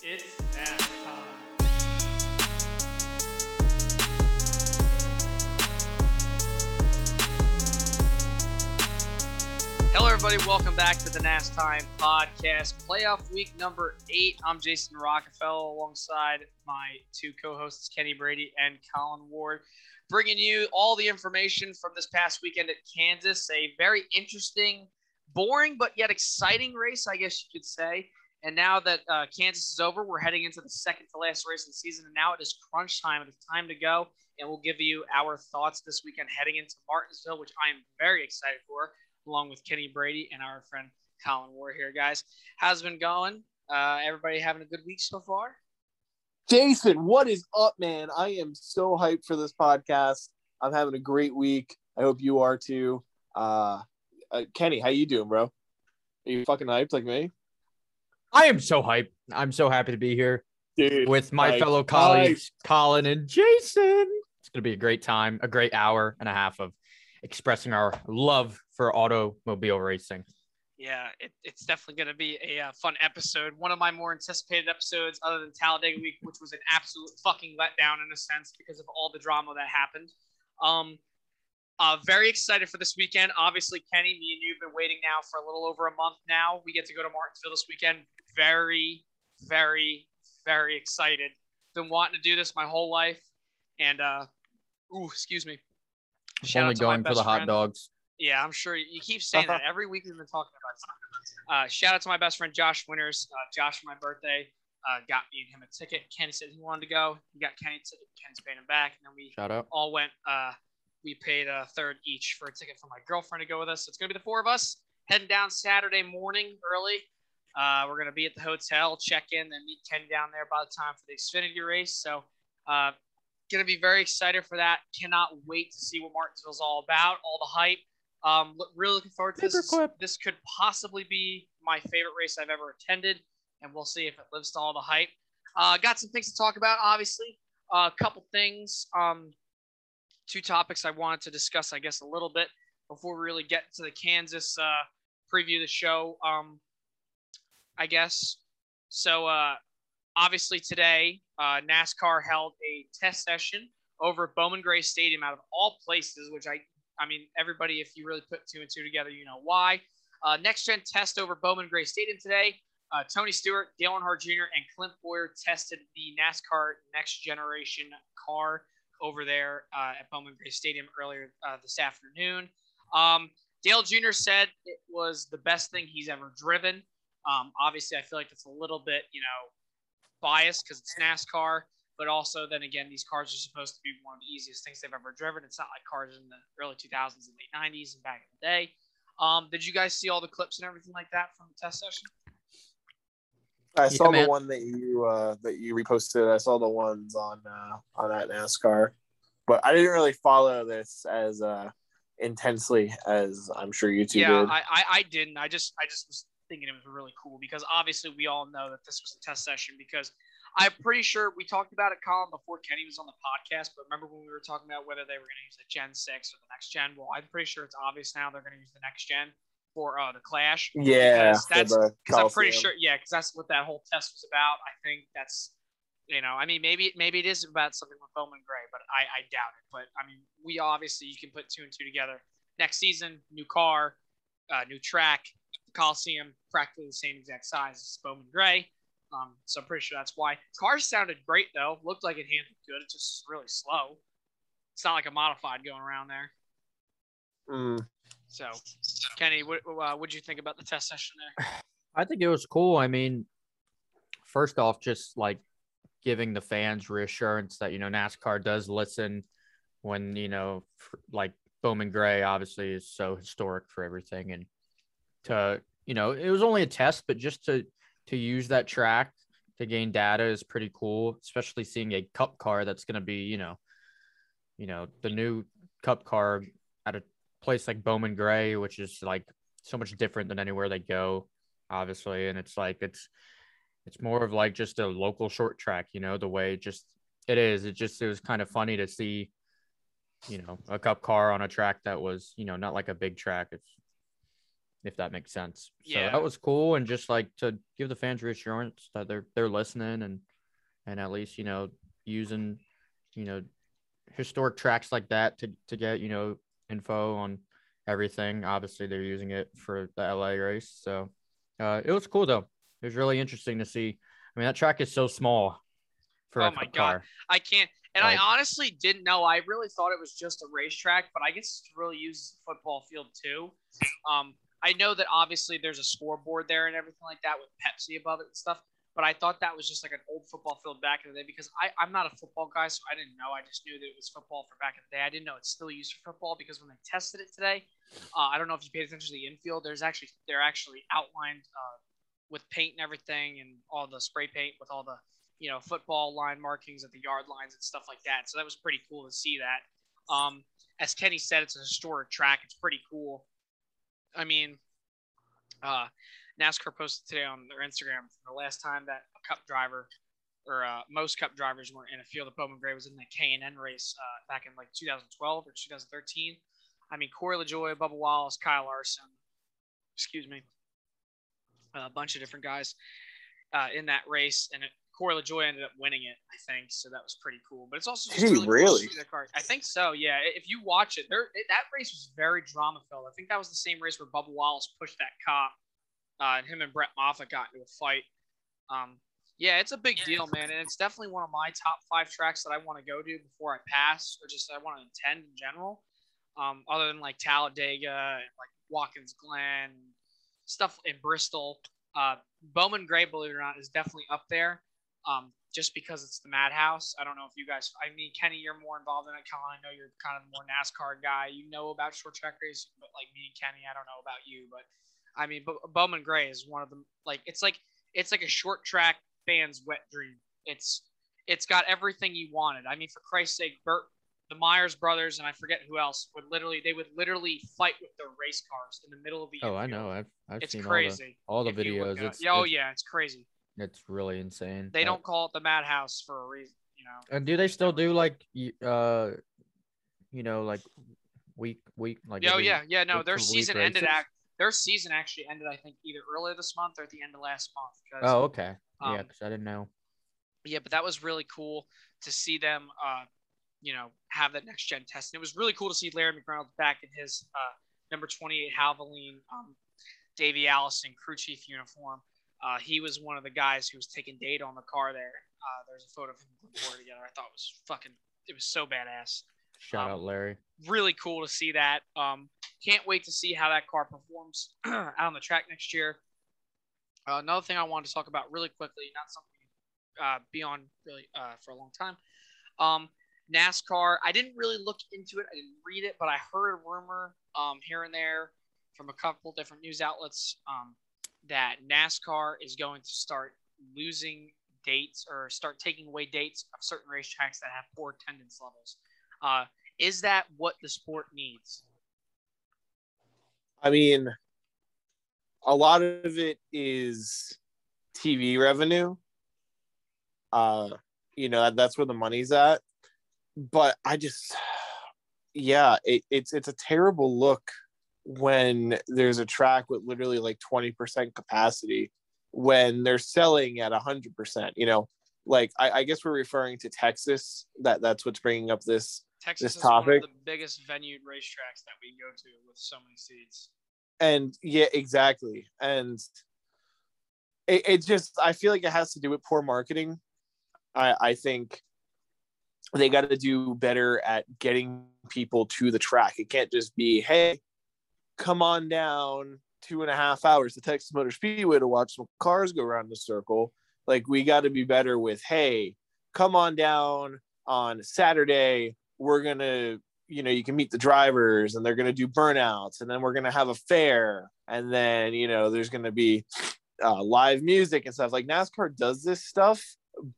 It's that time. Hello, everybody. Welcome back to the NASTIME podcast, playoff week number eight. I'm Jason Rockefeller alongside my two co hosts, Kenny Brady and Colin Ward, bringing you all the information from this past weekend at Kansas. A very interesting, boring, but yet exciting race, I guess you could say. And now that uh, Kansas is over, we're heading into the second to last race of the season. And now it is crunch time. It is time to go. And we'll give you our thoughts this weekend heading into Martinsville, which I am very excited for, along with Kenny Brady and our friend Colin Ward here, guys. How's it been going? Uh, everybody having a good week so far? Jason, what is up, man? I am so hyped for this podcast. I'm having a great week. I hope you are too. Uh, uh Kenny, how you doing, bro? Are you fucking hyped like me? I am so hyped. I'm so happy to be here Dude, with my hype, fellow colleagues, Colin and Jason. It's going to be a great time, a great hour and a half of expressing our love for automobile racing. Yeah, it, it's definitely going to be a uh, fun episode. One of my more anticipated episodes, other than Talladega Week, which was an absolute fucking letdown in a sense because of all the drama that happened. Um, uh, very excited for this weekend. Obviously, Kenny, me and you have been waiting now for a little over a month now. We get to go to Martinsville this weekend. Very, very, very excited. Been wanting to do this my whole life. And, uh, ooh, excuse me. Shout Only out to my going for the hot friend. dogs. Yeah, I'm sure you keep saying that every week. We've been talking about it. Uh, shout out to my best friend Josh Winters. Uh, Josh, for my birthday, uh, got me and him a ticket. Ken said he wanted to go. He got Kenny a ticket. Ken's paying him back, and then we Shout out. all went. Uh, we paid a third each for a ticket for my girlfriend to go with us. So it's gonna be the four of us heading down Saturday morning early. Uh, we're gonna be at the hotel, check in, then meet Ken down there by the time for the Xfinity race. So, uh, gonna be very excited for that. Cannot wait to see what Martinsville's all about. All the hype. Um, look, really looking forward to this. This could possibly be my favorite race I've ever attended, and we'll see if it lives to all the hype. Uh, got some things to talk about, obviously. Uh, a couple things. Um, two topics I wanted to discuss, I guess, a little bit before we really get to the Kansas uh, preview of the show. Um, I guess so. Uh, obviously, today uh, NASCAR held a test session over at Bowman Gray Stadium, out of all places. Which I, I mean, everybody, if you really put two and two together, you know why. Uh, next gen test over Bowman Gray Stadium today. Uh, Tony Stewart, Dale Earnhardt Jr., and Clint Bowyer tested the NASCAR Next Generation car over there uh, at Bowman Gray Stadium earlier uh, this afternoon. Um, Dale Jr. said it was the best thing he's ever driven. Um, obviously, I feel like it's a little bit, you know, biased because it's NASCAR, but also then again, these cars are supposed to be one of the easiest things they've ever driven. It's not like cars in the early 2000s and late 90s and back in the day. Um, did you guys see all the clips and everything like that from the test session? I saw man. the one that you uh, that you reposted. I saw the ones on uh, on that NASCAR, but I didn't really follow this as uh, intensely as I'm sure you two yeah, did. I, I, I didn't. I just I just was thinking it was really cool because obviously we all know that this was a test session because I'm pretty sure we talked about it, Colin, before Kenny was on the podcast. But remember when we were talking about whether they were going to use the Gen Six or the next gen? Well, I'm pretty sure it's obvious now they're going to use the next gen for uh, the Clash. yeah, because that's- Because I'm pretty sure, yeah, because that's what that whole test was about. I think that's, you know, I mean, maybe maybe it is about something with Bowman Gray, but I, I doubt it. But I mean, we obviously you can put two and two together. Next season, new car, uh, new track, Coliseum, practically the same exact size as Bowman Gray. Um, so I'm pretty sure that's why. Car sounded great though. Looked like it handled good. It's just really slow. It's not like a modified going around there. Mm. So, Kenny, what uh, you think about the test session there? I think it was cool. I mean, first off, just like giving the fans reassurance that, you know, NASCAR does listen when, you know, like Bowman Gray obviously is so historic for everything. And to, you know, it was only a test, but just to, to use that track to gain data is pretty cool, especially seeing a cup car that's going to be, you know, you know, the new cup car at a place like Bowman Gray, which is like so much different than anywhere they go obviously and it's like it's it's more of like just a local short track you know the way it just it is it just it was kind of funny to see you know a cup car on a track that was you know not like a big track it's if that makes sense. So Yeah. that was cool, and just like to give the fans reassurance that they're they're listening and and at least you know using you know historic tracks like that to to get you know info on everything. Obviously, they're using it for the LA race, so uh, it was cool though. It was really interesting to see. I mean, that track is so small for Oh a my God. car. I can't. And Like- I honestly didn't know. I really thought it was just a racetrack, but I guess it's really used as a football field too. Um, I know that obviously there's a scoreboard there and everything like that with Pepsi above it and stuff. But I thought that was just like an old football field back in the day because I, I'm not a football guy, so I didn't know. I just knew that it was football for back in the day. I didn't know it's still used for football because when they tested it today, uh, I don't know if you paid attention to the infield. There's actually they're actually outlined uh, with paint and everything and all the spray paint with all the you know football line markings at the yard lines and stuff like that. So that was pretty cool to see that. Um, as Kenny said, it's a historic track. It's pretty cool. I mean, uh, NASCAR posted today on their Instagram the last time that a Cup driver or uh, most Cup drivers were in a field of Bowman Gray was in the K and N race uh, back in like 2012 or 2013. I mean, Corey LaJoie, Bubba Wallace, Kyle Larson, excuse me, a bunch of different guys uh, in that race, and it, Corey LaJoie ended up winning it, I think. So that was pretty cool. But it's also just really, cool really? that car. I think so. Yeah. If you watch it, there it, that race was very drama filled. I think that was the same race where Bubba Wallace pushed that cop, uh, and him and Brett Moffitt got into a fight. Um, yeah, it's a big deal, man, and it's definitely one of my top five tracks that I want to go to before I pass, or just I want to attend in general. Um, other than like Talladega and like Watkins Glen, stuff in Bristol. Uh, Bowman Gray, believe it or not, is definitely up there. Um, just because it's the Madhouse. I don't know if you guys. I mean, Kenny, you're more involved in it. Colin, I know you're kind of the more NASCAR guy. You know about short track racing, but like me and Kenny, I don't know about you. But I mean, Bo- Bowman Gray is one of them. Like it's like it's like a short track fan's wet dream. It's it's got everything you wanted. I mean, for Christ's sake, Burt, the Myers brothers, and I forget who else would literally they would literally fight with their race cars in the middle of the. Oh, I know. I've I've It's seen crazy. all the all the if you look videos. It's, oh it's, yeah, it's crazy. it's really insane. They don't call it the Madhouse for a reason, you know. And do they still do like uh, you know, like week week like? Oh yeah, yeah. No, their season ended. Act, their season actually ended, I think, either earlier this month or at the end of last month. Oh okay. yeah, Um, because I didn't know. yeah, but that was really cool to see them, uh, you know, have that next gen test. And it was really cool to see Larry McReynolds back in his uh, number 28 Havoline um, Davey Allison crew chief uniform. Uh, he was one of the guys who was taking data on the car there. Uh, there's a photo of him Porter together. I thought it was fucking, it was so badass. Shout um, out Larry. Really cool to see that. Um, can't wait to see how that car performs out on the track next year. Uh, another thing I wanted to talk about really quickly, not something uh, be on really uh, for a long time. Um, NASCAR. I didn't really look into it. I didn't read it, but I heard a rumor um, here and there from a couple different news outlets um, that NASCAR is going to start losing dates or start taking away dates of certain racetracks that have poor attendance levels. Uh, is that what the sport needs? I mean, a lot of it is TV revenue. Uh, you know, that's where the money's at. But I just, yeah, it, it's it's a terrible look when there's a track with literally like 20% capacity when they're selling at 100%. You know, like I, I guess we're referring to Texas. That that's what's bringing up this Texas This is one topic- of the biggest venue racetracks that we go to with so many seats. and yeah exactly. And it, it just i feel like it has to do with poor marketing. I i think they got to do better at getting people to the track. It can't just be hey come on down two and a half hours to texas motor speedway to watch some cars go around the circle. Like we got to be better with hey come on down on saturday we're gonna you know you can meet the drivers and they're going to do burnouts and then we're going to have a fair and then you know there's going to be uh, live music and stuff. Like nascar does this stuff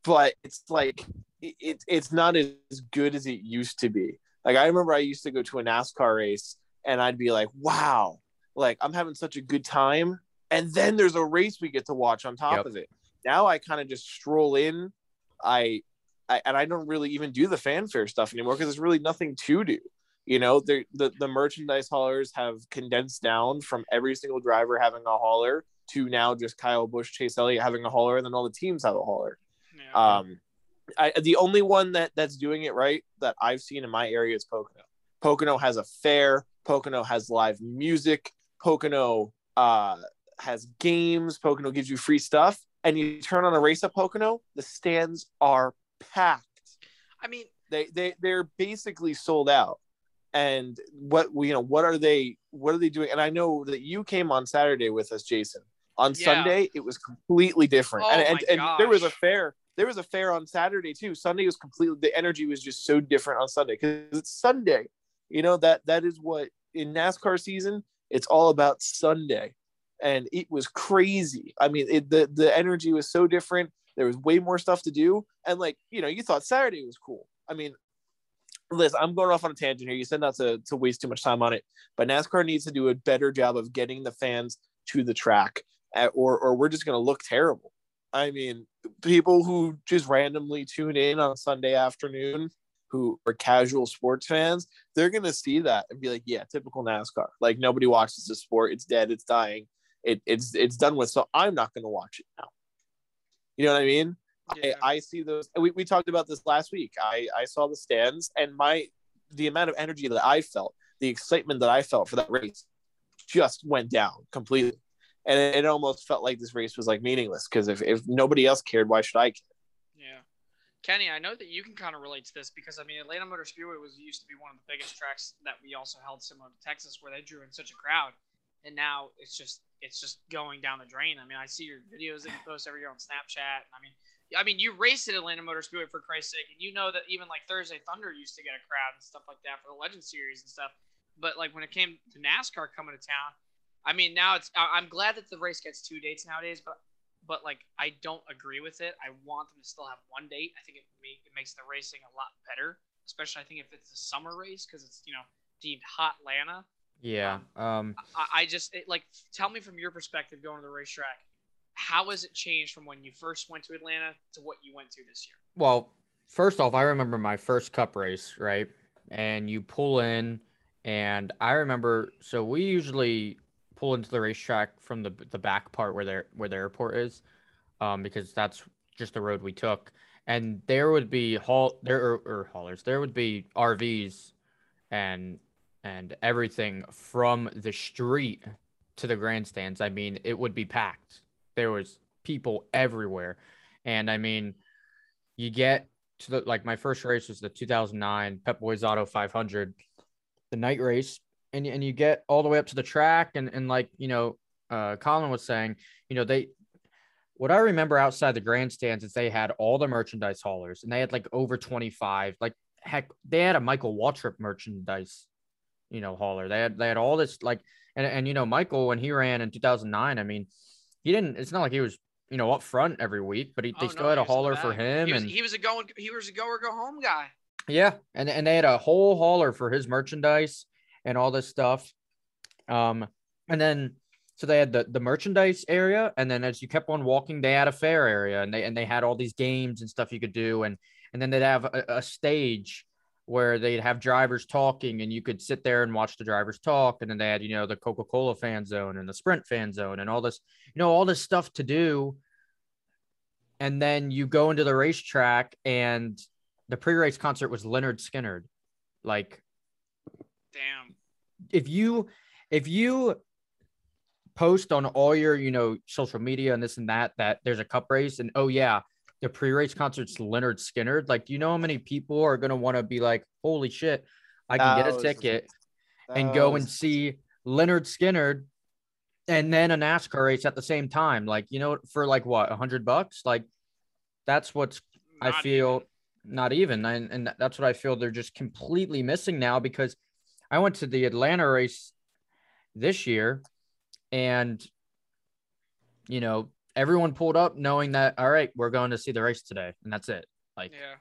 but it's like it, it's not as good as it used to be. Like i remember i used to go to a nascar race and i'd be like wow like i'm having such a good time. And then there's a race we get to watch on top Yep. of it. Now i kind of just stroll in. I I, and I don't really even do the fanfare stuff anymore because there's really nothing to do. You know, the the merchandise haulers have condensed down from every single driver having a hauler to now just Kyle Busch, Chase Elliott having a hauler, and then all the teams have a hauler. Yeah. Um, I, the only one that that's doing it right that I've seen in my area is Pocono. Pocono has a fair. Pocono has live music. Pocono uh, has games. Pocono gives you free stuff, and you turn on a race at Pocono, the stands are packed. I mean, they they they're basically sold out. And what you know, what are they? What are they doing? And I know that you came on Saturday with us, Jason. On yeah. Sunday, it was completely different, oh and and, and there was a fair there was a fair on Saturday too. Sunday was completely the energy was just so different on Sunday because it's Sunday. You know that that is what in NASCAR season it's all about Sunday, and it was crazy. I mean, it, the the energy was so different. There was way more stuff to do, and like you know, you thought Saturday was cool. I mean, Liz, I'm going off on a tangent here. You said not to to waste too much time on it, but NASCAR needs to do a better job of getting the fans to the track, at, or or we're just going to look terrible. I mean, people who just randomly tune in on Sunday afternoon who are casual sports fans, they're gonna see that and be like, yeah, typical NASCAR. Like nobody watches the sport, it's dead, it's dying, it, it's it's done with. So I'm not gonna watch it now. You know what I mean? Yeah. I, I see those. We, we talked about this last week. I I saw the stands and my the amount of energy that I felt, the excitement that I felt for that race, just went down completely and it, it almost felt like this race was like meaningless because if, if nobody else cared, why should I care? Yeah. Kenny, I know that you can kind of relate to this because I mean Atlanta Motor Speedway was used to be one of the biggest tracks that we also held similar to Texas where they drew in such a crowd. And now it's just it's just going down the drain. I mean, I see your videos that you post every year on Snapchat. I mean I mean you raced at Atlanta Motor Speedway for Christ's sake, and you know that even like Thursday Thunder used to get a crowd and stuff like that for the Legend Series and stuff. But like when it came to NASCAR coming to town, I mean, now it's. I'm glad that the race gets two dates nowadays, but but like I don't agree with it. I want them to still have one date. I think it make, it makes the racing a lot better, especially I think if it's a summer race because it's you know deemed hot Atlanta. Yeah. Um. um I, I just it, like tell me from your perspective going to the racetrack, how has it changed from when you first went to Atlanta to what you went to this year? Well, first off, I remember my first Cup race, right? And you pull in, and I remember. So we usually pull into the racetrack from the the back part where their where the airport is, um, because that's just the road we took. And there would be haul there or, or haulers. There would be RVs, and and everything from the street to the grandstands. I mean, it would be packed. There was people everywhere, and I mean, you get to the like my first race was the 2009 Pep Boys Auto 500, the night race and and you get all the way up to the track and and like you know uh colin was saying you know they what i remember outside the grandstands is they had all the merchandise haulers and they had like over 25 like heck they had a michael waltrip merchandise you know hauler. They had they had all this like and and you know michael when he ran in 2009 i mean he didn't it's not like he was you know up front every week but he, oh, they still no, had a hauler for him he was, and he was a going he was a go or go home guy. Yeah and and they had a whole hauler for his merchandise and all this stuff. Um, and then so they had the, the merchandise area, and then as you kept on walking, they had a fair area, and they and they had all these games and stuff you could do, and and then they'd have a, a stage where they'd have drivers talking, and you could sit there and watch the drivers talk, and then they had you know the Coca Cola fan zone and the Sprint fan zone and all this you know all this stuff to do, and then you go into the racetrack, and the pre race concert was Lynyrd Skynyrd, like Damn. If you if you post on all your, you know, social media and this and that that there's a cup race and oh yeah, the pre-race concert's Lynyrd Skynyrd, like do you know how many people are going to want to be like, "Holy shit, I can get a ticket and go and see Lynyrd Skynyrd and then a NASCAR race at the same time. Like, you know, for like what, a hundred bucks? Like that's what's not I feel even. not even. And, and that's what I feel they're just completely missing now because I went to the Atlanta race this year and you know, everyone pulled up knowing that all right, we're going to see the race today and that's it. Like yeah.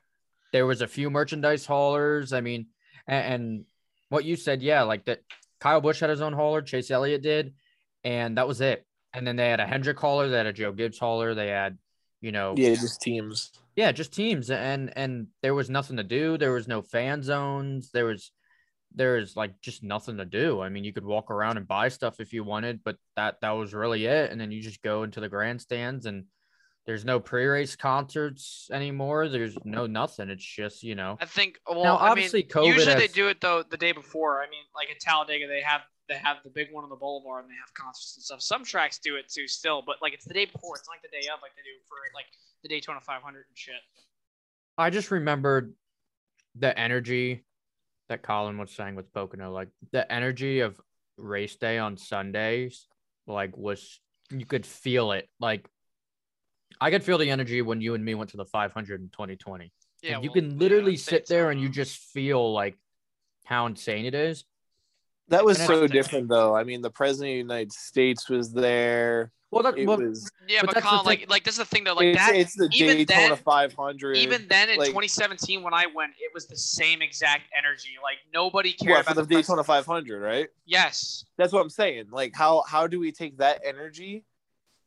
there was a few merchandise haulers, I mean, and, and what you said, yeah, like that Kyle Busch had his own hauler, Chase Elliott did, and that was it. And then they had a Hendrick hauler, they had a Joe Gibbs hauler, they had, you know, yeah, just teams. Yeah, just teams, and and there was nothing to do. There was no fan zones. There was there's like just nothing to do. I mean, you could walk around and buy stuff if you wanted, but that that was really it. And then you just go into the grandstands and there's no pre-race concerts anymore. There's no nothing. It's just you know. I think. Well, Now, I obviously, mean, COVID usually they do it though the day before. I mean, like at Talladega, they have they have the big one on the boulevard and they have concerts and stuff. Some tracks do it too, still, but like it's the day before. It's like the day of, like they do for like the Daytona 500 and shit. I just remembered the energy that Colin was saying with Pocono, like the energy of race day on Sundays, like was you could feel it. Like I could feel the energy when you and me went to the 500 in 2020. Yeah, And you well, can literally I'd sit there and you just feel like how insane it is. That was so different, though. I mean, the president of the United States was there. Well, that well, was. Yeah, but but, Colin, like like this is the thing though, like it's, that. it's the even Daytona then- 500. even then in like- 2017 when I went, it was the same exact energy. Like nobody cared what, about for the pres- Daytona 500, right? Yes. That's what I'm saying. Like, how how do we take that energy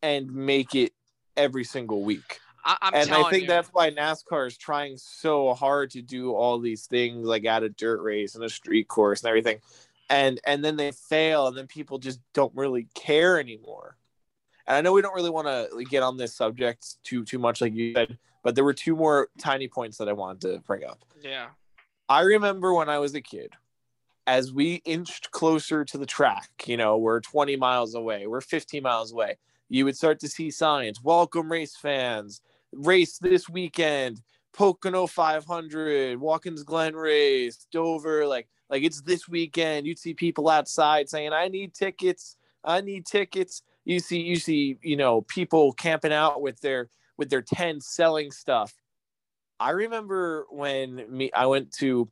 and make it every single week? I, I'm and I think you. that's why NASCAR is trying so hard to do all these things, like at a dirt race and a street course and everything, and and then they fail, and then people just don't really care anymore. And I know we don't really want to get on this subject too too much, like you said, but there were two more tiny points that I wanted to bring up. Yeah. I remember when I was a kid, as we inched closer to the track, you know, we're 20 miles away, we're 15 miles away, you would start to see signs welcome race fans, race this weekend, Pocono 500, Watkins Glen race, Dover, like, like it's this weekend. You'd see people outside saying, I need tickets, I need tickets. You see, you see, you know, people camping out with their with their tents selling stuff. I remember when me I went to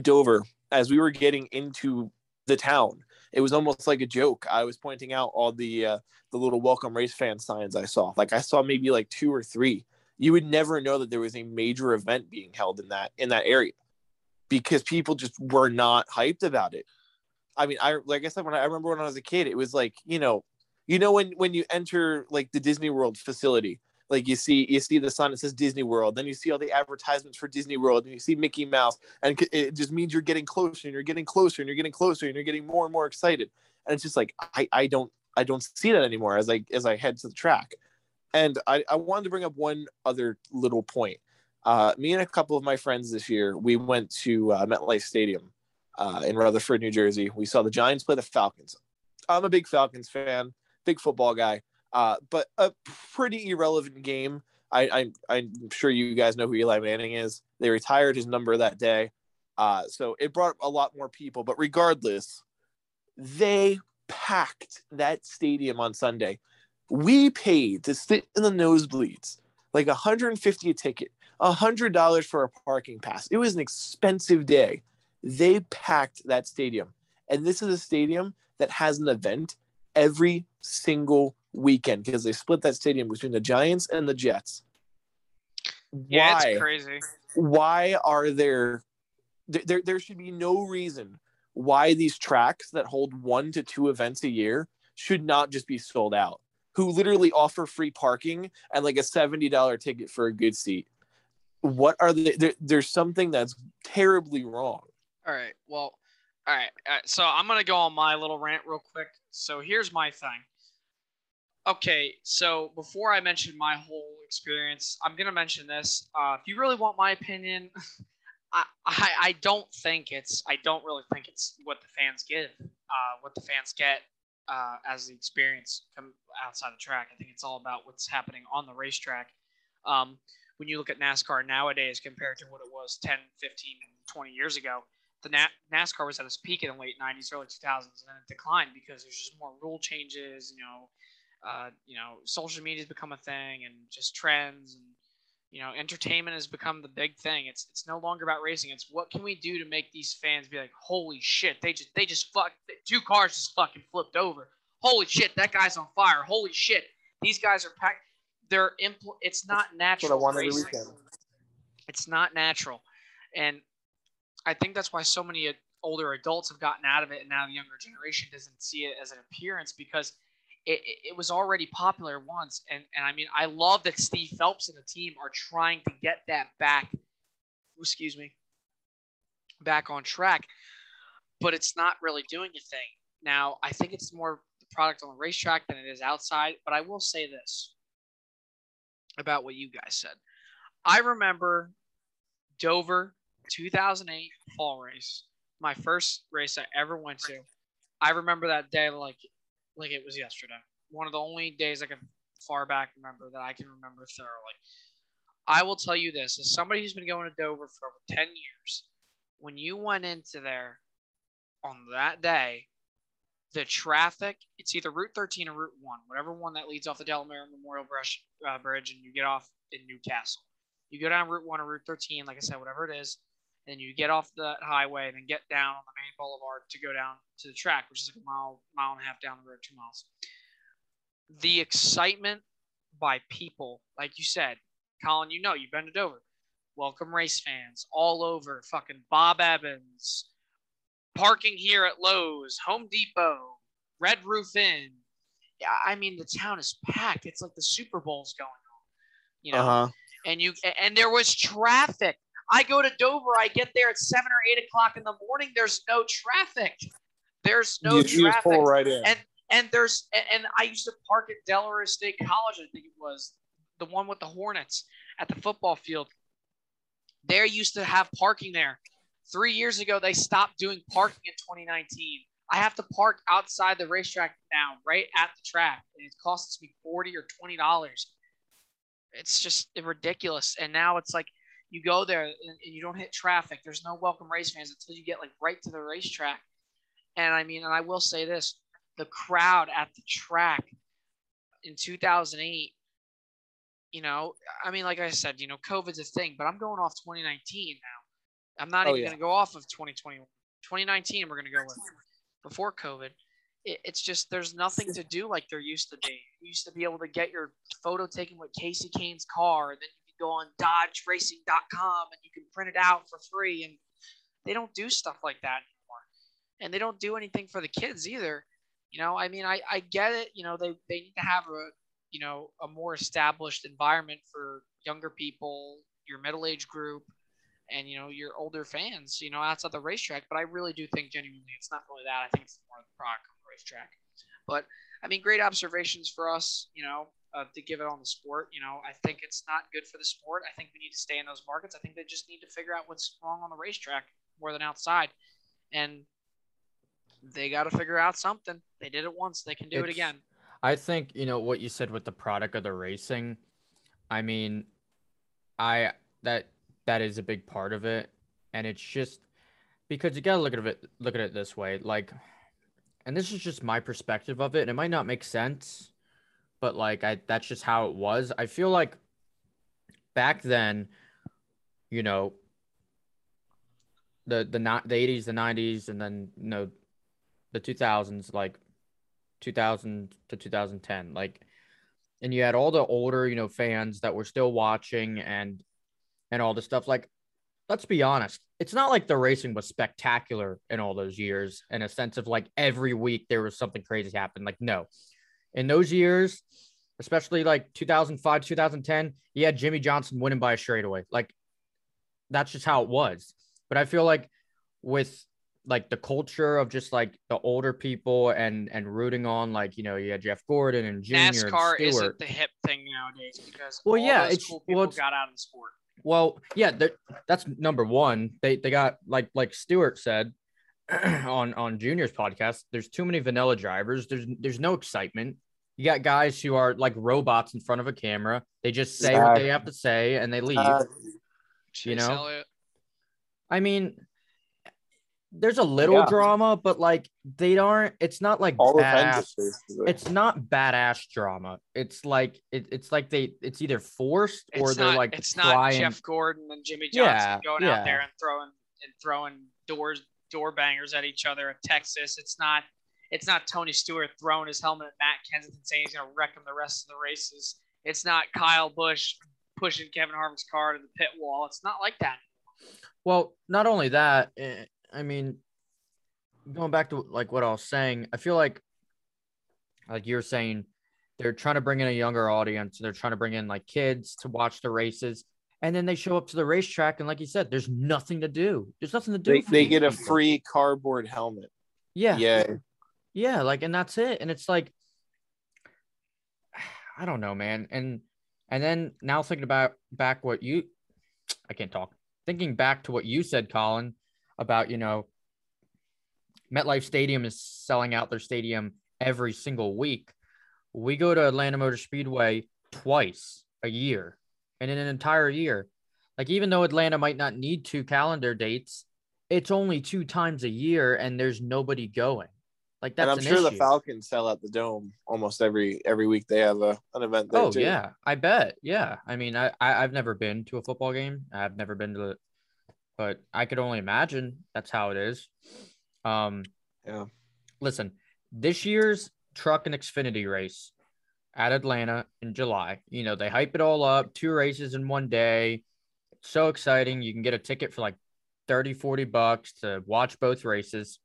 Dover as we were getting into the town. It was almost like a joke. I was pointing out all the uh, the little welcome race fan signs I saw. Like I saw maybe like two or three. You would never know that there was a major event being held in that in that area because people just were not hyped about it. I mean, I like I said when I, I remember when I was a kid, it was like you know, you know when when you enter like the Disney World facility like you see you see the sign that says Disney World, then you see all the advertisements for Disney World, and you see Mickey Mouse, and it just means you're getting closer and you're getting closer and you're getting closer and you're getting more and more excited. And it's just like I, I don't I don't see that anymore as I as I head to the track. And I, I wanted to bring up one other little point. Uh, me and a couple of my friends this year, we went to uh, MetLife Stadium uh, in Rutherford, New Jersey. We saw the Giants play the Falcons. I'm a big Falcons fan, big football guy uh, but a pretty irrelevant game. I, I'm sure you guys know who Eli Manning is. They retired his number that day. Uh, so it brought a lot more people. But regardless, they packed that stadium on Sunday. We paid to sit in the nosebleeds, like 150 a ticket, $100 for a parking pass. It was an expensive day. They packed that stadium. And this is a stadium that has an event every single weekend because they split that stadium between the Giants and the Jets. Yeah, Why? it's crazy. Why are there, there? There there should be no reason why these tracks that hold one to two events a year should not just be sold out. Who literally offer free parking and like a seventy dollar ticket for a good seat. What are the? There, there's something that's terribly wrong. All right. Well, all right. Uh, so I'm gonna go on my little rant real quick. So here's my thing. Okay, so before I mention my whole experience, I'm gonna mention this. Uh, if you really want my opinion, I, I I don't think it's I don't really think it's what the fans give, uh, what the fans get uh, as the experience come outside the track. I think it's all about what's happening on the racetrack. Um, when you look at NASCAR nowadays compared to what it was 10, 15, 20 years ago, the Na- NASCAR was at its peak in the late 90s, early 2000s, and then it declined because there's just more rule changes. You know, uh, you know, social media has become a thing, and just trends, and you know, entertainment has become the big thing. It's it's no longer about racing. It's what can we do to make these fans be like, holy shit, they just they just fuck two cars just fucking flipped over. Holy shit, that guy's on fire. Holy shit, these guys are packed. They're impl- It's not That's what I natural. want every racing. weekend. It's not natural, and I think that's why so many uh, older adults have gotten out of it, and now the younger generation doesn't see it as an appearance because it, it, it was already popular once. And and I mean, I love that Steve Phelps and the team are trying to get that back. Excuse me, back on track. but it's not really doing a thing. Now, I think it's more the product on the racetrack than it is outside. But I will say this about what you guys said. I remember Dover 2008 fall race, my first race I ever went to. I remember that day like like it was yesterday. One of the only days I can far back remember that I can remember thoroughly. I will tell you this as somebody who's been going to Dover for over 10 years, when you went into there on that day, the traffic, it's either Route 13 or Route 1, whatever one that leads off the Delaware Memorial Bridge, uh, Bridge and you get off in Newcastle. You go down Route 1 or Route 13, like I said, whatever it is, and you get off the highway and then get down on the main boulevard to go down to the track, which is like a mile, mile and a half down the road, two miles. The excitement by people, like you said, Colin, you know, you've been to Dover. Welcome race fans all over. Fucking Bob Evans, parking here at Lowe's, Home Depot, Red Roof Inn. Yeah, I mean the town is packed. It's like the Super Bowl's going on, you know. Uh-huh. And you and there was traffic. I go to Dover. I get there at seven or eight o'clock in the morning. There's no traffic. There's no you, you traffic. pull right in. And and there's and I used to park at Delaware State College. I think it was the one with the Hornets at the football field. They used to have parking there. Three years ago, they stopped doing parking in 2019. I have to park outside the racetrack now, right at the track, and it costs me 40 or 20 dollars. It's just ridiculous. And now it's like you go there and, and you don't hit traffic. There's no welcome race fans until you get like right to the racetrack. And I mean, and I will say this: the crowd at the track in 2008 you know, I mean, like I said, you know, COVID's a thing, but I'm going off 2019 now. I'm not Oh, even yeah. going to go off of 2021. 2019, we're going to go with before COVID. It, it's just there's nothing to do like there used to be. You used to be able to get your photo taken with Kasey Kahne's car, and then you can go on DodgeRacing.com and you can print it out for free. And they don't do stuff like that anymore, and they don't do anything for the kids either. You know, I mean, I, I get it. You know, they, they need to have a you know a more established environment for younger people, your middle age group, and you know your older fans. You know outside the racetrack. But I really do think genuinely it's not really that. I think it's more of the product on the racetrack. But I mean, great observations for us. You know. Uh, to give it on the sport, you know, I think it's not good for the sport. I think we need to stay in those markets. I think they just need to figure out what's wrong on the racetrack more than outside, and they got to figure out something. They did it once; they can do it again. I think you know what you said with the product of the racing. I mean, I that that is a big part of it, and it's just because you gotta look at it look at it this way, like, and this is just my perspective of it. And it might not make sense, but like I that's just how it was. I feel like back then, you know, the the not the eighties, the nineties, and then you know, the two thousands, like 2000 to 2010 like and you had all the older you know fans that were still watching and and all this stuff. Like let's be honest it's not like the racing was spectacular in all those years in a sense of like every week there was something crazy happen like no. In those years especially like 2005 2010 you had jimmie johnson winning by a straightaway. Like that's just how it was. But i feel like with like the culture of just like the older people and and rooting on like you know you had Jeff Gordon and Junior and NASCAR Stewart. isn't the hip thing nowadays because Well, yeah, it's- cool well, it's- got out of the sport. Well, yeah, that's number one. They they got like like Stewart said on on Junior's podcast. There's too many vanilla drivers. There's there's no excitement. You got guys who are like robots in front of a camera. They just say what they have to say and they leave. Uh, You know? Elliott. I mean, there's a little Yeah. drama, but like they aren't. It's not like all badass. it's not badass drama. It's like it, it's like they it's either forced or It's they're like it's not trying. Jeff Gordon and Jimmie Johnson Yeah, going yeah. out there and throwing and throwing doors door bangers at each other at Texas. It's not it's not Tony Stewart throwing his helmet at Matt Kenseth saying he's gonna wreck him the rest of the races. It's not Kyle Busch pushing Kevin Harvick's car to the pit wall. It's not like that. Well, not only that, eh, I mean, going back to like what I was saying, I feel like, like you're saying, they're trying to bring in a younger audience. They're trying to bring in like kids to watch the races, and then they show up to the racetrack and like you said there's nothing to do. There's nothing to do They, they get a free cardboard helmet. yeah. Yeah. yeah like and that's it. And it's like i don't know man. And and then now thinking about back what you i can't talk. Thinking back to what you said colin about you know metlife stadium is selling out their stadium every single week we go to atlanta motor speedway twice a year and in an entire year like even though atlanta might not need two calendar dates it's only two times a year and there's nobody going like that's and I'm sure the. Falcons sell out the dome almost every every week. They have a, an event there Oh too. yeah, I bet. Yeah, I mean, I, I I've never been to a football game. I've never been to but I could only imagine that's how it is. Um, Yeah. Listen, this year's truck and Xfinity race at Atlanta in July. You know they hype it all up. Two races in one day. It's so exciting. You can get a ticket for like 30, 40 bucks to watch both races.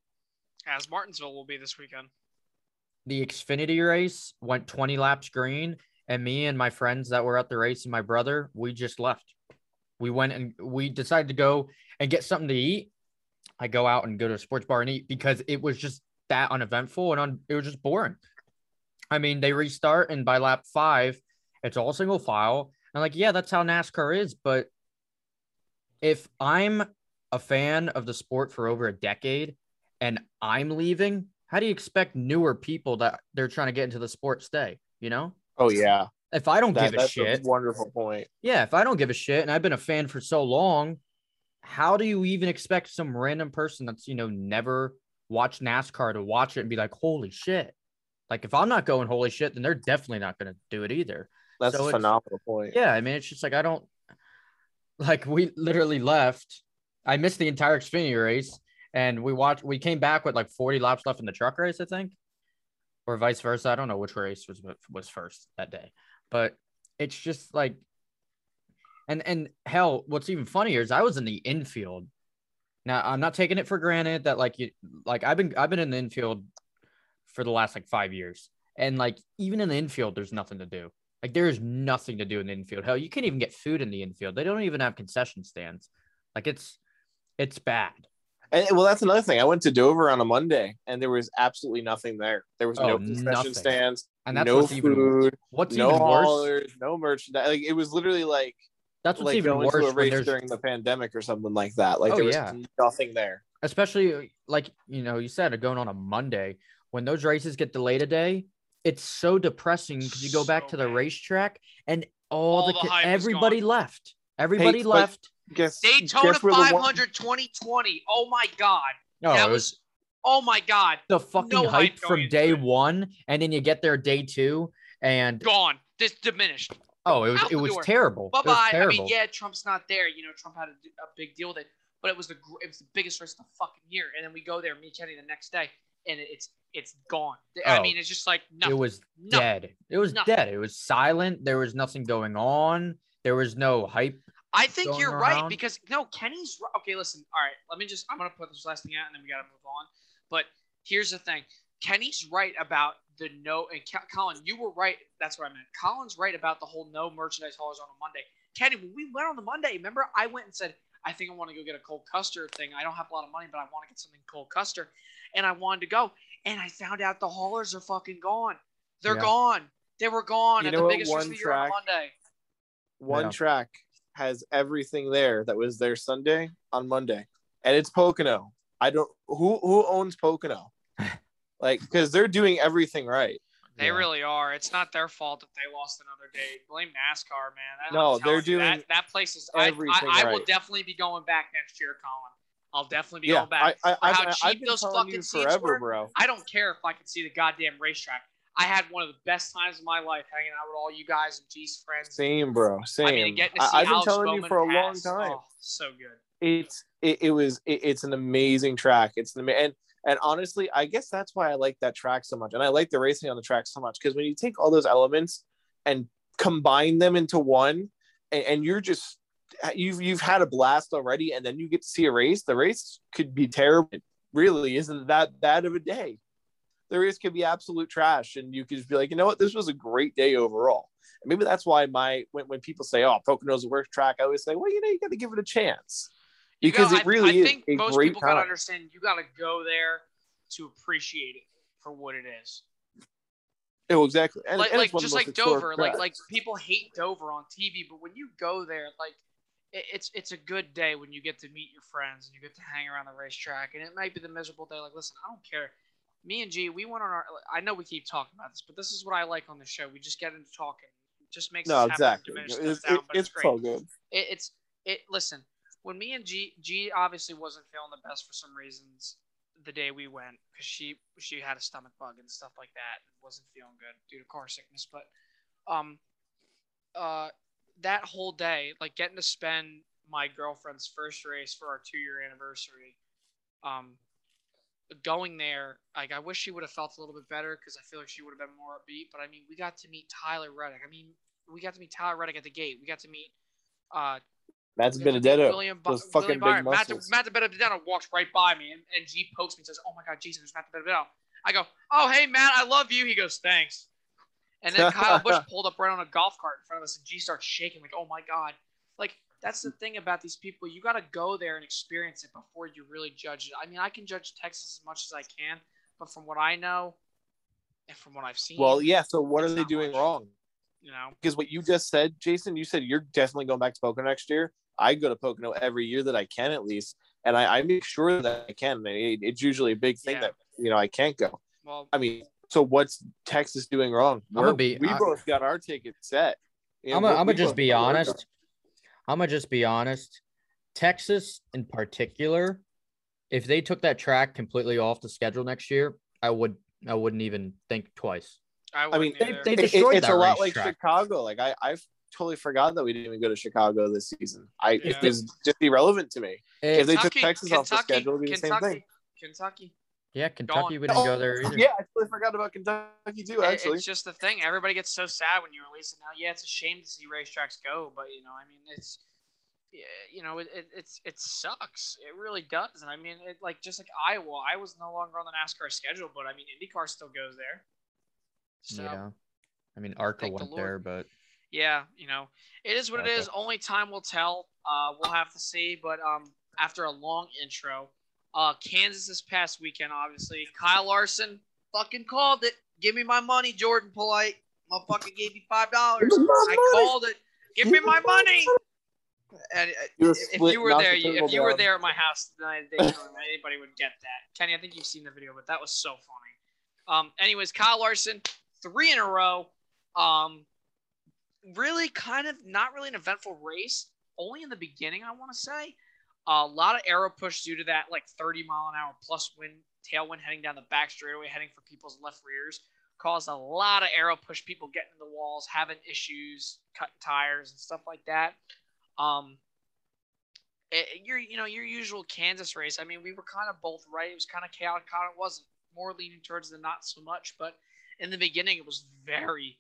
As Martinsville will be this weekend. the Xfinity race went 20 laps green, and me and my friends that were at the race and my brother, we just left. We went and we decided to go and get something to eat. I go out and go to a sports bar and eat because it was just that uneventful and it was just boring. I mean, they restart and by lap five, it's all single file. And like, yeah, that's how NASCAR is. But if I'm a fan of the sport for over a decade and I'm leaving, how do you expect newer people that they're trying to get into the sport stay? You know, Oh yeah. If I don't That, give a that's shit, a wonderful point. yeah, if I don't give a shit and I've been a fan for so long, how do you even expect some random person that's, you know, never watched NASCAR to watch it and be like, holy shit? Like, if I'm not going, holy shit, then they're definitely not going to do it either. That's So a phenomenal point. Yeah. I mean, it's just like, I don't, like, we literally left. I missed the entire Xfinity race and we watched, we came back with like 40 laps left in the truck race, I think, or vice versa. I don't know which race was, was first that day, but it's just like, and and hell, what's even funnier is I was in the infield. Now I'm not taking it for granted that like you like I've been I've been in the infield for the last like five years, and like even in the infield, there's nothing to do. Like there is nothing to do in the infield. Hell, you can't even get food in the infield. They don't even have concession stands. Like it's it's bad. And well, that's another thing. I went to Dover on a Monday, and there was absolutely nothing there. There was Oh, no concession nothing. stands, And that's no what's even food, what's no even worse. haulers, no merchandise. Like it was literally like That's what's like even going to worse a race during the pandemic or something like that. Like Oh, there was yeah. nothing there. especially like you know you said going on a monday when those races get delayed a day it's so depressing because you go back to the bad. racetrack and all, All the, the ki- hype everybody gone. left everybody but- left Guess Daytona guess where the one- 500 2020. Oh my God. oh that it was was, oh my God. the fucking no hype hype from day it. one and then you get there day two and Gone. This diminished. oh it was out it was door. terrible Bye bye. I mean, yeah, Trump's not there. You know, Trump had a, a big deal with it, but it was the gr- it was the biggest race of the fucking year. And then we go there, me and Kenny, the next day, and it's it's gone. I Oh. mean, it's just like it was nothing. dead it was Nothing. dead it was silent there was nothing going on there was no hype I think you're right because no, Kenny's okay. Listen, all right. Let me just. I'm gonna put this last thing out, and then we gotta move on. But here's the thing: Kenny's right about the no. And Colin, you were right. That's what I meant. Colin's right about the whole no merchandise haulers on a Monday. Kenny, when we went on the Monday, remember I went and said I think I want to go get a cold custard thing. I don't have a lot of money, but I want to get something cold custard, and I wanted to go. And I found out the haulers are fucking gone. They're Yeah. gone. They were gone You at know the what? biggest race One of the year on track- Monday. one Yeah. track has everything there that was there Sunday on Monday, and it's Pocono. I don't who who owns Pocono, like because they're doing everything right. They Yeah. really are. It's not their fault that they lost another day. Blame NASCAR, man. That- No, they're you, doing that, that place is. I, I, everything I will definitely be going back next year, Colin. I'll definitely be Yeah, going back. I, I, For I, how I, cheap I've been those telling fucking you seats forever, were. bro. I don't care if I can see the goddamn racetrack. I had one of the best times of my life hanging out with all you guys and G's friends. Same, bro. Same. I mean, getting to see I- have been Alex telling Bowman you for a long time. Oh, so good. It's it, it was it, it's an amazing track. It's an ama- and and honestly, I guess that's why I like that track so much, and I like the racing on the track so much because when you take all those elements and combine them into one, and, and you're just you've you've had a blast already, and then you get to see a race. The race could be terrible. It really isn't that bad of a day. The race could be absolute trash, and you could just be like, you know what, this was a great day overall. And maybe that's why my when, when people say, oh, Pocono's the worst track, I always say, well, you know, you got to give it a chance because gotta- it really I, I is think a most great people gotta understand you gotta go there to appreciate it for what it is. Oh, exactly. And, like and like it's one of just like Dover, like like people hate Dover on TV, but when you go there, like it, it's it's a good day when you get to meet your friends and you get to hang around the racetrack. And it might be the miserable day. Like, listen, I don't care. Me and G, we went on our. I know we keep talking about this, but this is what I like on the show. We just get into talking. It just makes no, us happy to exactly. It's, down, it- it's great so good. it, it's it listen when me and g g obviously wasn't feeling the best for some reasons the day we went because she she had a stomach bug and stuff like that and wasn't feeling good due to car sickness but um uh that whole day like getting to spend my girlfriend's first race for our two year anniversary um going there like i wish she would have felt a little bit better because i feel like she would have been more upbeat but i mean we got to meet tyler reddick i mean we got to meet tyler reddick at the gate we got to meet uh Matt's we got to meet Benedetto. William, those William fucking big Byron. Matt, muscles. Matt Benedetto walks right by me and, and G pokes me and says, Oh my God, Jesus, there's Matt Benedetto. I go, Oh, hey, Matt, I love you. He goes, Thanks. And then Kyle Busch pulled up right on a golf cart in front of us and G starts shaking, like, Oh my God. Like, that's the thing about these people. You got to go there and experience it before you really judge it. I mean, I can judge Texas as much as I can, but from what I know and from what I've seen, Well, yeah. So what are they doing much. wrong? you know, Because what you just said, Jason, you said you're definitely going back to Pocono next year. I go to Pocono every year that I can, at least, and I, I make sure that I can. It- it's usually a big thing Yeah. that you know I can't go. well, I mean, so what's Texas doing wrong? I'm gonna We're- be- we I- both got our ticket set. You know, I'm gonna, I'm we gonna just be know we're honest. I'm gonna just be honest. Texas, in particular, if they took that track completely off the schedule next year, I would I wouldn't even think twice. I, I mean, they- they It- it- destroyed it's that a lot like racetrack. Chicago. Like I, I've totally forgot that we didn't even go to Chicago this season. I Yeah. it was just irrelevant to me. If they took Texas off the schedule, it'd be the same thing. Kentucky. Yeah, Kentucky, Gone. we didn't go there either. Yeah, I totally forgot about Kentucky too. It- Actually, It's just the thing. Everybody gets so sad when you release it now. Yeah, it's a shame to see racetracks go, but you know, I mean, it's yeah, you know, it, it it's it sucks. It really does. And I mean, it like just like Iowa, I was no longer on the NASCAR schedule, but I mean, IndyCar still goes there. So yeah, Yeah. I mean, Arca Thank the went there, but yeah, you know, it is what it Okay. is. Only time will tell. Uh, we'll have to see. But um, after a long intro, uh, Kansas this past weekend, obviously, Kyle Larson fucking called it. Give me my money, Jordan Polite. Motherfucker gave me five dollars. Give me my I money. called it. Give me my money. And uh, You if you were there, you, if you were there at my house tonight, they, anybody would get that. Kenny, I think you've seen the video, but that was so funny. Um, anyways, Kyle Larson, three in a row. Um, really kind of not really an eventful race. Only in the beginning, I want to say. A lot of aero push due to that like 30 mile an hour plus wind, tailwind heading down the back straightaway, heading for people's left rears. Caused a lot of aero push, people getting in the walls, having issues, cutting tires and stuff like that. Um, it, your you know your usual Kansas race. I mean, we were kind of both right. It was kind of chaotic, kind of wasn't. More leaning towards the not so much, but in the beginning it was very,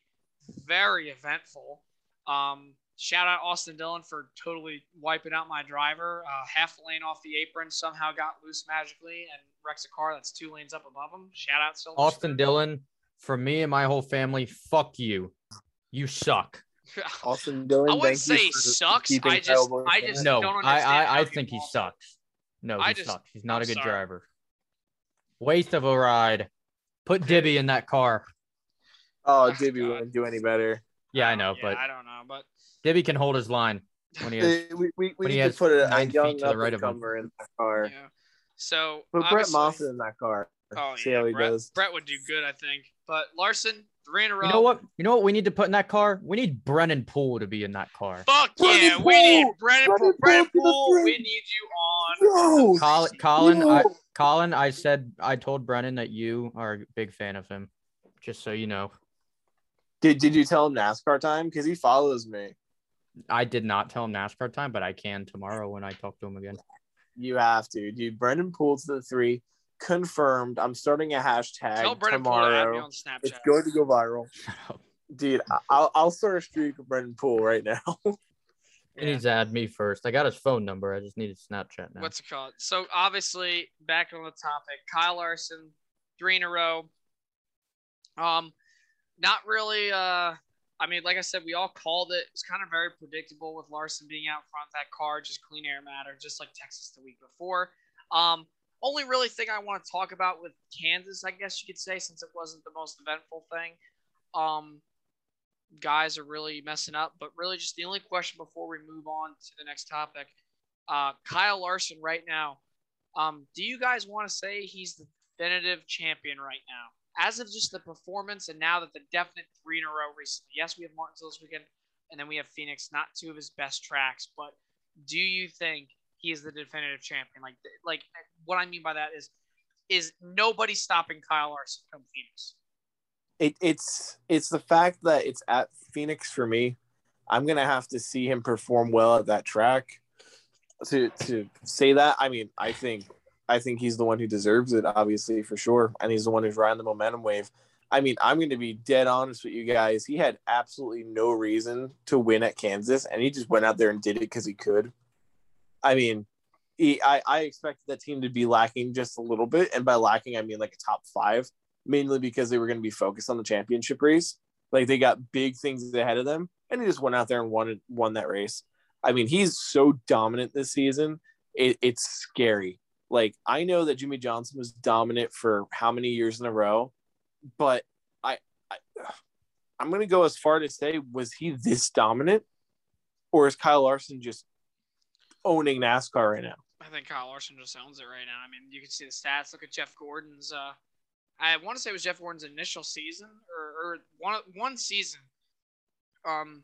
very eventful. Um, shout out Austin Dillon for totally wiping out my driver. Uh, half a lane off the apron, somehow got loose magically and wrecks a car that's two lanes up above him. Shout out Silver Austin Spoon. Dillon, for me and my whole family, fuck you. You suck. Austin Dillon. I wouldn't say for sucks. I just, I just. No, don't I understand I, how I think he sucks. No, I he just- sucks. He's not I'm a good sorry. driver. Waste of a ride. Put Dibby in that car. Oh, Oh, Dibby wouldn't do any better. Yeah, I know, yeah, but I don't know, but Dibby can hold his line when he has. We we, we when he need to has put a, a nine young feet to the right of him. up-and-comer in that car. yeah. So Put Brett obviously- Moffitt in that car. Oh See yeah, how he Brett, does. Brett would do good, I think. But Larson, three in a row. You know what? You know what we need to put in that car? We need Brennan Poole to be in that car. Fuck Brennan yeah, we need Poole! Brennan Poole. Brennan Brennan Poole Poole, we need you on. Yo, Colin, Colin, I. Colin, I said I told Brennan that you are a big fan of him. Just so you know, Did Did you tell him NASCAR time? Because he follows me. I did not tell him NASCAR time, but I can tomorrow when I talk to him again. You have to, dude. Brennan Poole to the three, confirmed. I'm starting a hashtag Tell Brennan Poole to add me tomorrow. on Snapchat. It's going to go viral, dude. I- I'll I'll start a streak of Brennan Poole right now. He Yeah. needs to add me first. I got his phone number. I just needed Snapchat now. What's it called? So obviously, back on the topic, Kyle Larson, three in a row. Um, not really. Uh, I mean, like I said, we all called it. It's kind of very predictable with Larson being out front that car, just clean air matter, just like Texas the week before. Um, only really thing I want to talk about with Kansas, I guess you could say, since it wasn't the most eventful thing. Um, guys are really messing up, but really just the only question before we move on to the next topic. Uh, Kyle Larson right now. Um, do you guys want to say he's the definitive champion right now? As of just the performance, and now that the definite three in a row recently. Yes, we have Martinsville this weekend, and then we have Phoenix. Not two of his best tracks, but do you think he is the definitive champion? Like, like what I mean by that is, is nobody stopping Kyle Larson from Phoenix? It, it's it's the fact that it's at Phoenix for me. I'm gonna have to see him perform well at that track to to say that. I mean, I think I think he's the one who deserves it, obviously for sure, and he's the one who's riding the momentum wave. I mean, I'm going to be dead honest with you guys. He had absolutely no reason to win at Kansas, and he just went out there and did it because he could. I mean, he, I, I expected that team to be lacking just a little bit, and by lacking, I mean like a top five, mainly because they were going to be focused on the championship race. Like they got big things ahead of them, and he just went out there and won won that race. I mean, he's so dominant this season. It, it's scary. Like I know that Jimmie Johnson was dominant for how many years in a row, but I, I I'm gonna go as far to say, was he this dominant, or is Kyle Larson just owning NASCAR right now? I think Kyle Larson just owns it right now. I mean, you can see the stats. Look at Jeff Gordon's. Uh, I want to say it was Jeff Gordon's initial season or, or one one season. Um,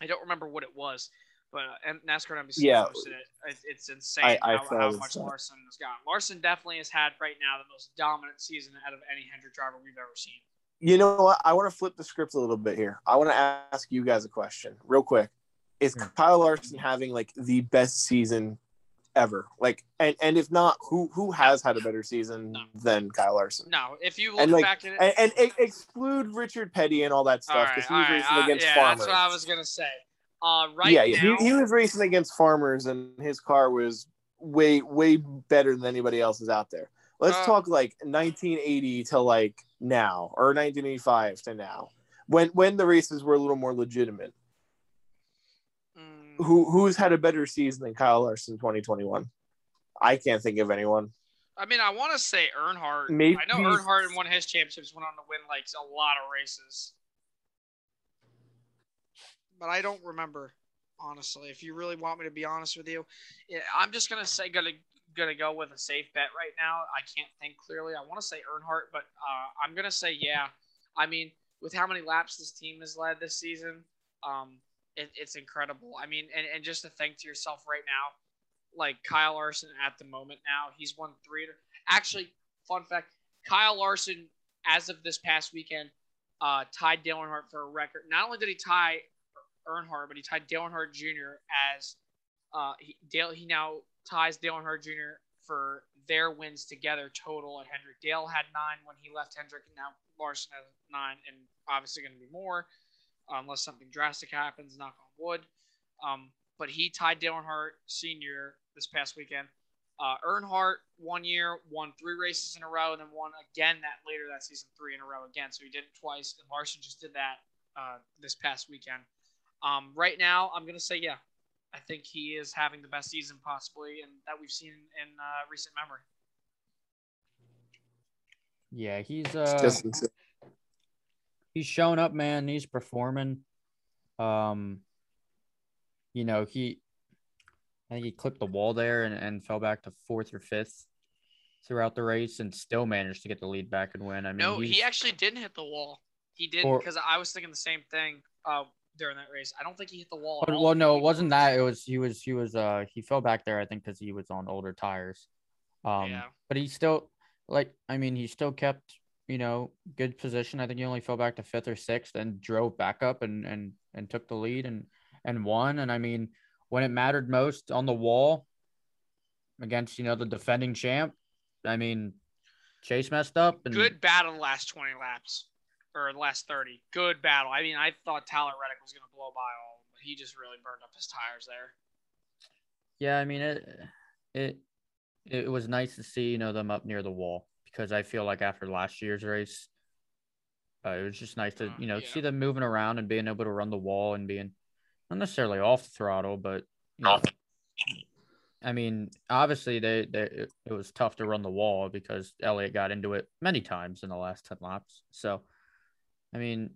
I don't remember what it was, but uh, NASCAR NBC yeah. posted it. It's insane I, I how, how much Larson has gotten. Larson definitely has had right now the most dominant season out of any Hendrick driver we've ever seen. You know what? I want to flip the script a little bit here. I want to ask you guys a question real quick. Is hmm. Kyle Larson having like the best season ever? Like, and, and if not, who who has had a better season no. than Kyle Larson? No, if you look and like, back at it, and, and, exclude Richard Petty and all that stuff because right, he was racing uh, against yeah, farmers. That's what I was gonna say. Uh, right yeah. Now, he, he was racing against farmers, and his car was way way better than anybody else's out there. Let's uh, talk like 1980 to like now, or 1985 to now, when when the races were a little more legitimate. Mm, Who who's had a better season than Kyle Larson 2021? I can't think of anyone. I mean, I want to say Earnhardt. Maybe, I know Earnhardt won his championships went on to win like a lot of races but I don't remember honestly. If you really want me to be honest with you, I'm just gonna say gonna gonna go with a safe bet right now. I can't think clearly. I want to say Earnhardt, but uh, I'm gonna say yeah. I mean, with how many laps this team has led this season, um, it, it's incredible. I mean, and, and just to think to yourself right now, like Kyle Larson at the moment now, he's won three. Actually, fun fact: Kyle Larson, as of this past weekend, uh, tied Dale Earnhardt for a record. Not only did he tie Earnhardt, but he tied Dale Earnhardt Jr. as uh, he, Dale. He now ties Dale Earnhardt Jr. for their wins together total at Hendrick. Dale had nine when he left Hendrick, and now Larson has nine, and obviously going to be more unless something drastic happens. Knock on wood. Um, but he tied Dale Earnhardt Sr. this past weekend. Uh, Earnhardt one year won three races in a row, and then won again that later that season three in a row again. So he did it twice, and Larson just did that uh, this past weekend. Um, right now, I'm gonna say yeah. I think he is having the best season possibly, and that we've seen in uh, recent memory. Yeah, he's uh, he's showing up, man. He's performing. Um, you know, he I think he clipped the wall there and, and fell back to fourth or fifth throughout the race, and still managed to get the lead back and win. I mean, no, he actually didn't hit the wall. He did because I was thinking the same thing. Uh, during that race. I don't think he hit the wall. But, well, no, it wasn't that. It was he was he was uh he fell back there. I think because he was on older tires. Um, yeah. But he still like I mean he still kept you know good position. I think he only fell back to fifth or sixth and drove back up and and and took the lead and and won. And I mean when it mattered most on the wall against you know the defending champ. I mean Chase messed up. And, good battle last twenty laps or the last 30. Good battle. I mean, I thought Tyler Reddick was going to blow by all, but he just really burned up his tires there. Yeah, I mean it. It it was nice to see you know them up near the wall because I feel like after last year's race, Uh, it was just nice to Uh, you know yeah. see them moving around and being able to run the wall and being not necessarily off the throttle, but you know, I mean, obviously they, they it, it was tough to run the wall because Elliott got into it many times in the last ten laps. So, I mean,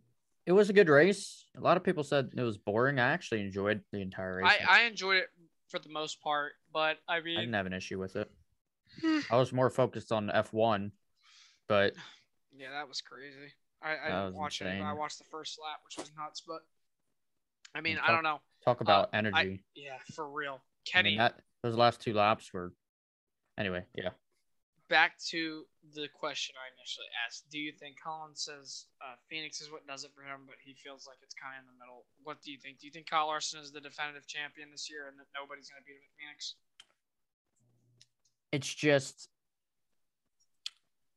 it was a good race. A lot of people said it was boring. I actually enjoyed the entire race. I, I enjoyed it for the most part, but I mean, I didn't have an issue with it. Hmm. I was more focused on F one, but yeah, that was crazy. I, I didn't watch it. I watched the first lap, which was nuts. But I mean, And I don't know. talk about Uh, I- energy. Yeah, for real. I Kenny, mean, that those last two laps were. Anyway, yeah. Back to the question I initially asked. Do you think Colin says uh, Phoenix is what does it for him, but he feels like it's kind of in the middle? What do you think? Do you think Kyle Larson is the definitive champion this year and that nobody's going to beat him at Phoenix? It's just.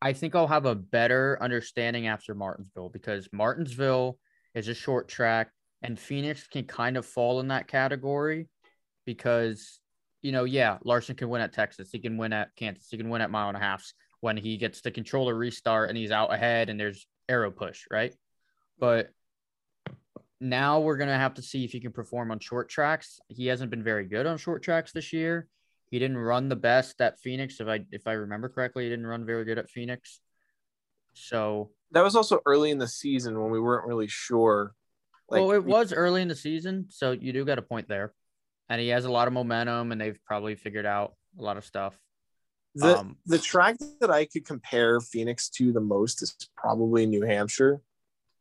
I think I'll have a better understanding after Martinsville because Martinsville is a short track and Phoenix can kind of fall in that category because, you know, yeah, Larson can win at Texas. He can win at Kansas. He can win at mile and a halfs when he gets the controller restart and he's out ahead and there's aero push, right? But now we're going to have to see if he can perform on short tracks. He hasn't been very good on short tracks this year. He didn't run the best at Phoenix. If I if I remember correctly, he didn't run very good at Phoenix. So That was also early in the season when we weren't really sure. well, it was early in the season, so you do got a point there. And he has a lot of momentum, and they've probably figured out a lot of stuff. the um, the track that I could compare Phoenix to the most is probably New Hampshire,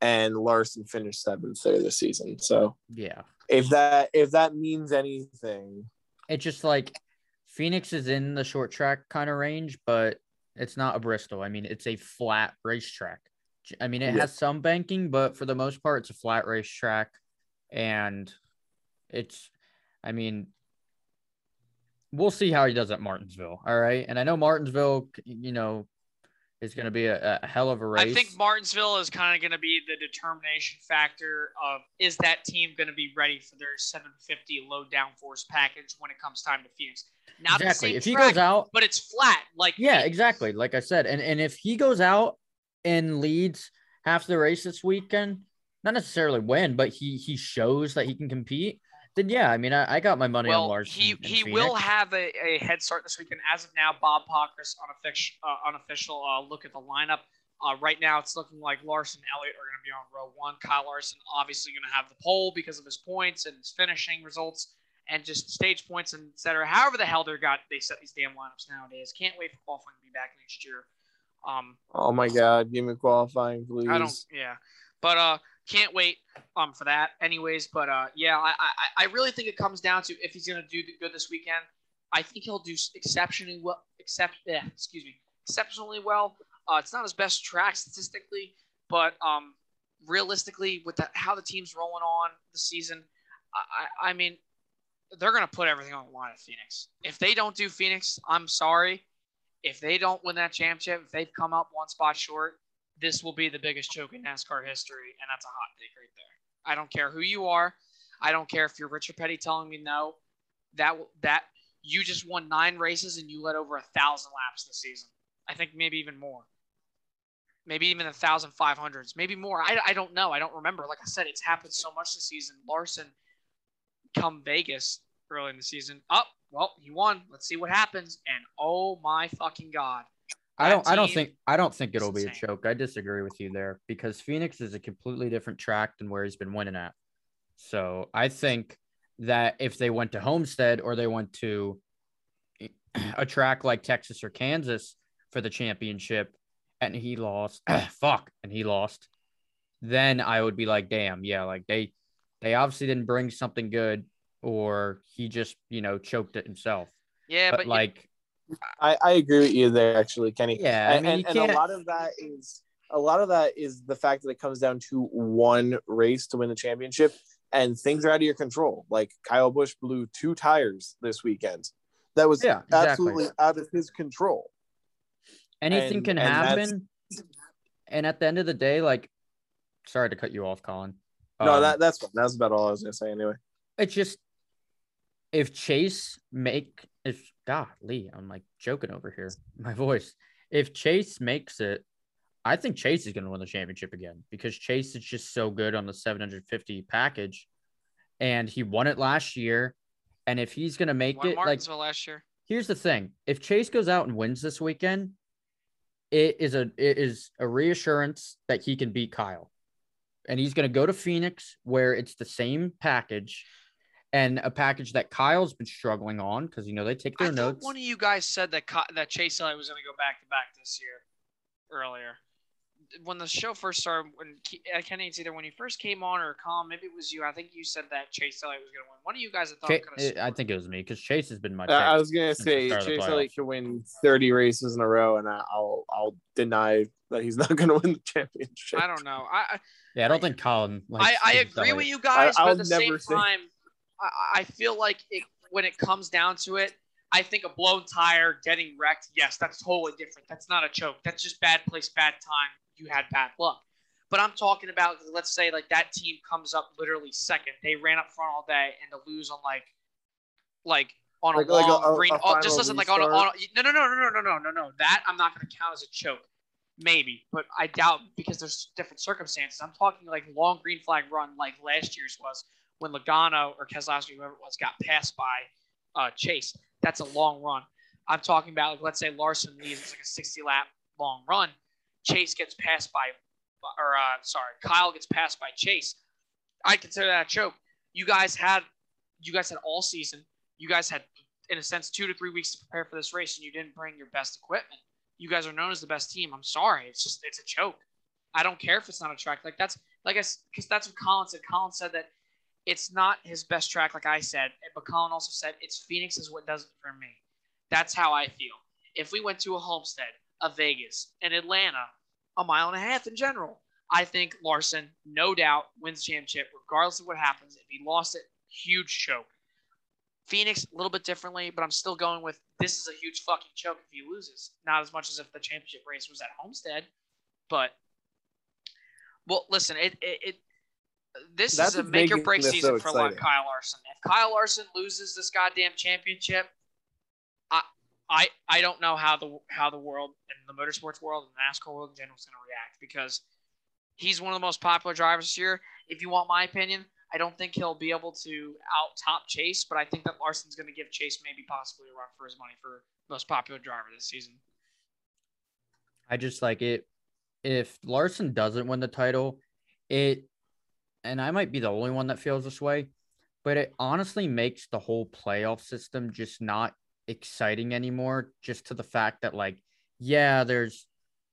and Larson finished seventh there this season. So Yeah, if that if that means anything, it's just like Phoenix is in the short track kind of range, but it's not a Bristol. I mean, it's a flat racetrack. I mean, it Yeah. has some banking, but for the most part, it's a flat racetrack, and it's. I mean, we'll see how he does at Martinsville. All right, and I know Martinsville, you know, is going to be a, a hell of a race. I think Martinsville is kind of going to be the determination factor of is that team going to be ready for their 750 low downforce package when it comes time to Phoenix? Not exactly. If he track, goes out, but it's flat. Like Yeah, exactly. Like I said, and and if he goes out and leads half the race this weekend, not necessarily win, but he he shows that he can compete. Then yeah, I mean, I, I got my money on Well, Larson. he and he Phoenix. will have a, a head start this weekend. As of now, Bob Pockrass unofficial uh, unofficial uh, look at the lineup. Uh, right now, it's looking like Larson and Elliott are going to be on row one. Kyle Larson obviously going to have the pole because of his points and his finishing results and just stage points and et cetera. However the hell they got they set these damn lineups nowadays. Can't wait for qualifying to be back next year. Um, oh my god, give me qualifying, please. I don't. Yeah, but uh, can't wait um for that. Anyways, but uh, yeah, I I, I really think it comes down to if he's gonna do good this weekend. I think he'll do exceptionally well. Except, yeah, excuse me, exceptionally well. Uh, it's not his best track statistically, but um, realistically, with how the team's rolling on the season, I I, I mean, they're gonna put everything on the line at Phoenix. If they don't do Phoenix, I'm sorry. If they don't win that championship, if they've come up one spot short, this will be the biggest choke in NASCAR history, and that's a hot take right there. I don't care who you are. I don't care if you're Richard Petty telling me no. That that you just won nine races and you led over a thousand laps this season. I think maybe even more. Maybe even a thousand five hundreds, maybe more. I, I don't know. I don't remember. Like I said, it's happened so much this season. Larson come Vegas early in the season. Up, oh, well, he won. Let's see what happens. And oh my fucking god, I don't. I don't think. I don't think it'll be a insane. choke. I disagree with you there because Phoenix is a completely different track than where he's been winning at. So I think that if they went to Homestead or they went to a track like Texas or Kansas for the championship, and he lost, fuck, and he lost, then I would be like, damn, yeah, like they, they obviously didn't bring something good, or he just, you know, choked it himself. yeah, but, but, like, I, I agree with you there, actually, Kenny. yeah, I and, mean, and, you and a lot of that is a lot of that is the fact that it comes down to one race to win the championship, and things are out of your control. Like Kyle Busch blew two tires this weekend. That was Yeah, exactly. absolutely out of his control. anything And- can happen. And at the end of the day, like, sorry to cut you off, Colin. no, Um, that that's. That's about all I was gonna say anyway. it's just if Chase make if golly, I'm like joking over here. My voice. If Chase makes it, I think Chase is going to win the championship again because Chase is just so good on the 750 package, and he won it last year. And if he's going to make Won it, like, last year. here's the thing: if Chase goes out and wins this weekend, it is a it is a reassurance that he can beat Kyle, and he's going to go to Phoenix where it's the same package, and a package that Kyle's been struggling on because you know they take their I notes. one of you guys said that Ka- that Chase Elliott was going to go back to back this year earlier. When the show first started, when I can't even see either when you first came on or Colin, maybe it was you. I think you said that Chase Elliott was going to win. One of you guys I thought Cha- could. I think it was me because Chase has been my. Uh. I was gonna say start of the Chase playoffs. Elliott could win 30 races in a row, and I- I'll I'll deny that he's not gonna win the championship. I don't know. I Yeah, I don't think Colin. I, Likes I Chase agree with you guys, I- but at the same never say- time, I, I feel like it, when it comes down to it, I think a blown tire, getting wrecked, yes, that's totally different. That's not a choke. That's just bad place, bad time. You had bad luck. But I'm talking about, let's say, like that team comes up literally second. They ran up front all day, and to lose on like, like on a like a- long a- green. a oh, just listen, like on a, on a, no, no, no, no, no, no, no, no, no. That I'm not going to count as a choke. Maybe, but I doubt because there's different circumstances. I'm talking like long green flag run, like last year's was when Logano or Keselowski, whoever it was, got passed by uh, Chase. That's a long run. I'm talking about like let's say Larson leads it's like a 60 lap long run. Chase gets passed by, or uh, sorry, Kyle gets passed by Chase. I consider that a choke. You guys had, you guys had all season. You guys had, in a sense, two to three weeks to prepare for this race, and you didn't bring your best equipment. You guys are known as the best team. I'm sorry, it's just it's a choke. I don't care if it's not a track like that's like I because that's what Colin said. Colin said that it's not his best track, like I said, but Colin also said it's Phoenix is what does it for me. That's how I feel. If we went to a Homestead, a Vegas, an Atlanta, a mile and a half in general, I think Larson, no doubt, wins championship regardless of what happens. If he lost it, huge choke. Phoenix, a little bit differently, but I'm still going with this is a huge fucking choke if he loses. Not as much as if the championship race was at Homestead, but well, listen, it it, it this That's is a make or break season so for like. Kyle Larson. If Kyle Larson loses this goddamn championship, I I I don't know how the how the world and the motorsports world and the NASCAR world in general is going to react because he's one of the most popular drivers this year. If you want my opinion, I don't think he'll be able to out top Chase, but I think that Larson's going to give Chase maybe possibly a run for his money for most popular driver this season. I just like it. If Larson doesn't win the title, it, and I might be the only one that feels this way, but it honestly makes the whole playoff system just not exciting anymore. Just to the fact that, like, yeah, there's,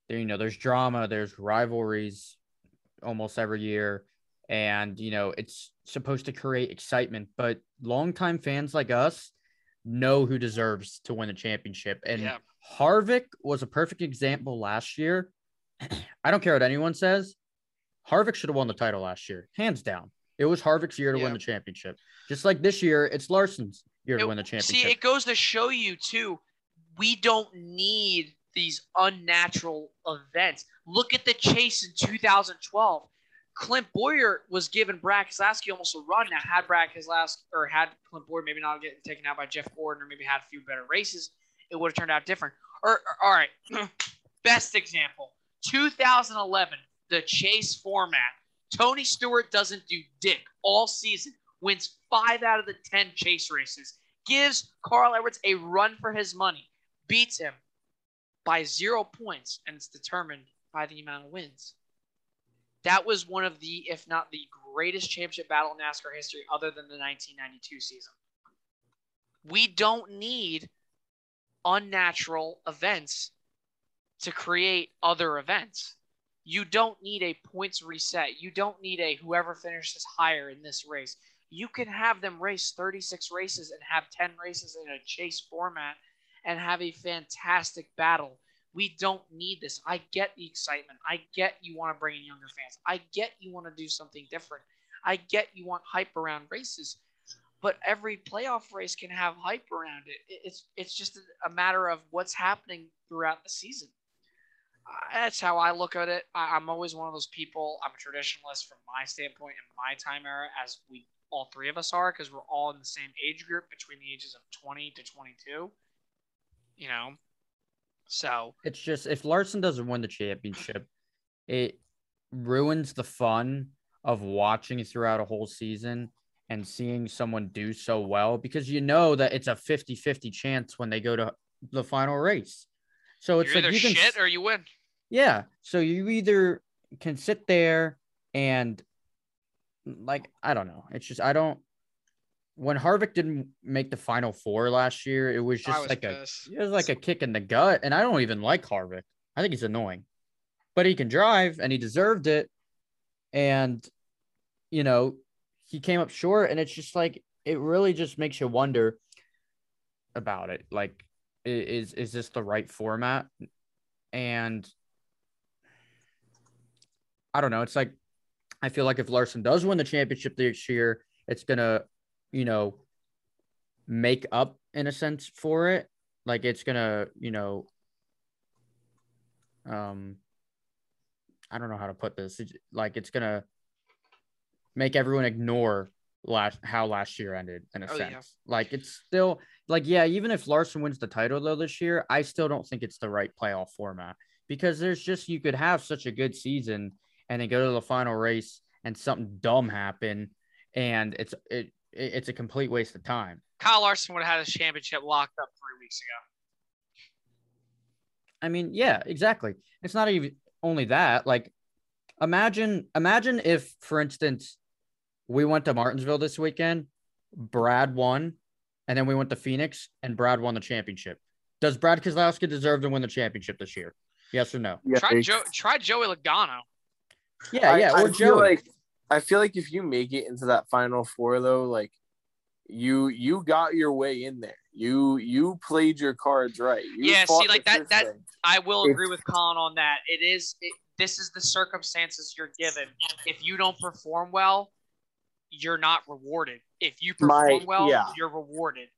there, you know, there's drama, there's rivalries almost every year, and you know, it's supposed to create excitement. But longtime fans like us know who deserves to win a championship, and Yeah. Harvick was a perfect example last year. I don't care what anyone says. Harvick should have won the title last year, hands down. It was Harvick's year to Yeah. win the championship. Just like this year, it's Larson's year to win the championship. See, it goes to show you too, we don't need these unnatural events. Look at the chase in 2012. Clint Bowyer was giving Brad Keselowski almost a run. Now, had Brad Keselowski or had Clint Bowyer maybe not getting taken out by Jeff Gordon or maybe had a few better races, it would have turned out different. Or, or- all right, best example 2011, the chase format. Tony Stewart doesn't do dick all season, wins five out of the 10 chase races, gives Carl Edwards a run for his money, beats him by zero points, and it's determined by the amount of wins. That was one of the, if not the greatest championship battle in NASCAR history, other than the 1992 season. We don't need unnatural events to create other events. You don't need a points reset. You don't need a whoever finishes higher in this race. You can have them race 36 races and have 10 races in a chase format and have a fantastic battle. We don't need this. I get the excitement. I get you want to bring in younger fans. I get you want to do something different. I get you want hype around races. But every playoff race can have hype around it. It- It's it's just a matter of what's happening throughout the season. That's how I look at it. I, I'm always one of those people. I'm a traditionalist from my standpoint in my time era, as we all three of us are, because we're all in the same age group between the ages of 20 to 22. You know, so It's just if Larson doesn't win the championship, it ruins the fun of watching throughout a whole season and seeing someone do so well because you know that it's a 50-50 chance when they go to the final race. So it's You're like either you can shit or you win. yeah. So you either can sit there and like I don't know. It's just I don't when Harvick didn't make the final four last year, it was just was like a it was like a kick in the gut. And I don't even like Harvick. I think he's annoying. But he can drive and he deserved it. And you know, he came up short and it's just like it really just makes you wonder about it. Like is is this the right format? And I don't know. It's like I feel like if Larson does win the championship this year, it's gonna, you know, make up in a sense for it. Like it's gonna, you know, um, I don't know how to put this. It's, like it's gonna make everyone ignore last how last year ended in a Oh, sense. yeah. Like it's still like yeah, even if Larson wins the title though this year, I still don't think it's the right playoff format because there's just you could have such a good season and then go to the final race and something dumb happen and it's it, it it's a complete waste of time. Kyle Larson would have had his championship locked up three weeks ago. I mean, yeah, exactly. It's not even only that. Like, imagine, imagine if, for instance, we went to Martinsville this weekend, Brad won, and then we went to Phoenix and Brad won the championship. Does Brad Keselowski deserve to win the championship this year? Yes or no? Yeah, try Joe, try Joey Logano. Yeah, I- yeah. I Or feel Joey. like I feel like if you make it into that final four though, like you you got your way in there. You you played your cards right. You Yeah, see, like that- that- thing. I will agree with Colin on that. It is it, this is the circumstances you're given. If you don't perform well, you're not rewarded. If you My- perform well, yeah. you're rewarded.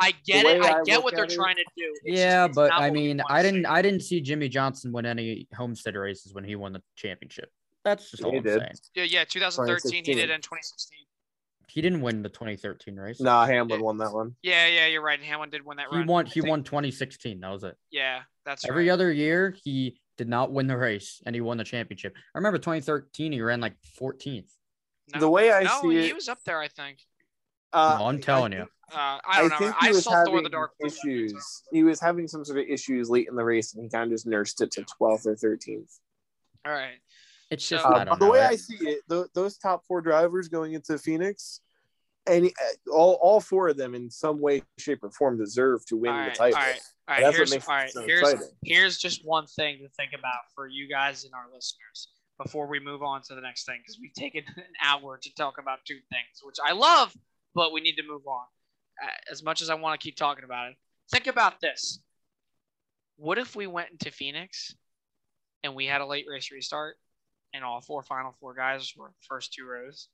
I get The it. I I get what they're it- trying to do. It's yeah, just- it's but I mean, I didn't, see. I didn't see Jimmie Johnson win any Homestead races when he won the championship. That's just all He I'm did. saying. Yeah, yeah. 2013, he did in 2016. He didn't win the 2013 race. Nah, Hamlin won that one. Yeah, yeah, you're right. Hamlin did win that he run. won. I He think- won 2016. That was it. Yeah, that's Every right. other year, he did not win the race, and he won the championship. I remember 2013, he ran like 14th. No, The way I no, see he it- he was up there. I think. Uh, No, I'm telling you. Uh, I don't know. think I he was saw Thor having the Dark World. issues. He was having some sort of issues late in the race, and he kind of just nursed it to 12th or 13th. All right. It's So- just Uh, I don't the way It- I see it, th- those top four drivers going into Phoenix, any all, all four of them in some way, shape, or form deserve to win All the title. all right, all right. That's what Here's makes it all right. so here's exciting. here's just one thing to think about for you guys and our listeners before we move on to the next thing because we've taken an hour to talk about two things, which I love, but we need to move on. Uh, As much as I want to keep talking about it, think about this. What if we went into Phoenix and we had a late race restart and all four final four guys were first two rows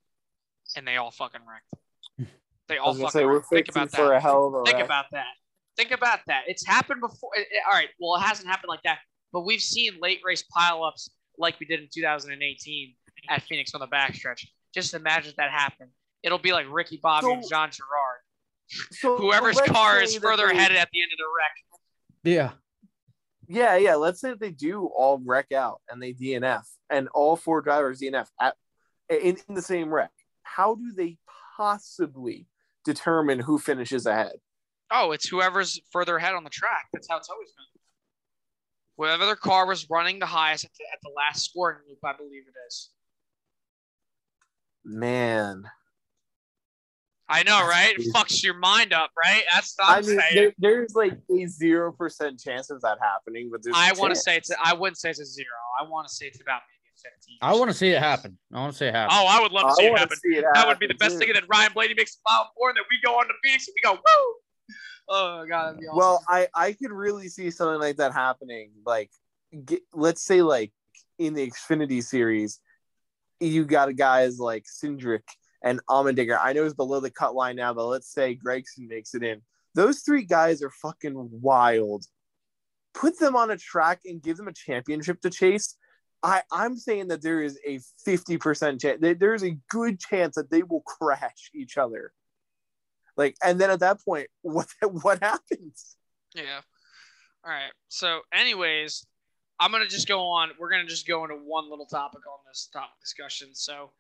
and they all fucking wrecked? They all fucking say wrecked. Think about that. a hell of a Think wreck. about that. Think about that. It's happened before. all right. Well, it hasn't happened like that, but we've seen late race pileups like we did in 2018 at Phoenix on the backstretch. Just imagine if that happened. It'll be like Ricky Bobby and John Girard. So Whoever's car is further they- ahead at the end of the wreck. yeah. Yeah, yeah. Let's say they do all wreck out and they DNF, and all four drivers DNF at in, in the same wreck. How do they possibly determine who finishes ahead? Oh, it's whoever's further ahead on the track. That's how it's always been. Whoever their car was running the highest at the, at the last scoring loop, I believe it is. Man, I know, right? It fucks your mind up, right? That's what I I'm mean, saying. there, there's like a zero percent chance of that happening, but there's. I a want to say it's. I wouldn't say it's a zero. I want to say it's about maybe a fifteen. I want to see it happen. I want to see it happen. Oh, I would love to I see it happen. see it That would be the best too. thing. And then Ryan Blaney makes a final four, and then we go on to Phoenix and we go woo. Oh god, awesome. Well, I I could really see something like that happening. Like, get, let's say like in the Xfinity series, you got guys like Cindric and Allmendinger. I know it's below the cut line now, but let's say Gragson makes it in. Those three guys are fucking wild. Put them on a track and give them a championship to chase. I, I'm saying that there is a 50% chance, there's a good chance that they will crash each other. Like, and then at that point, what what happens? yeah. All right. So, anyways, I'm gonna just go on. We're gonna just go into one little topic on this topic discussion. So,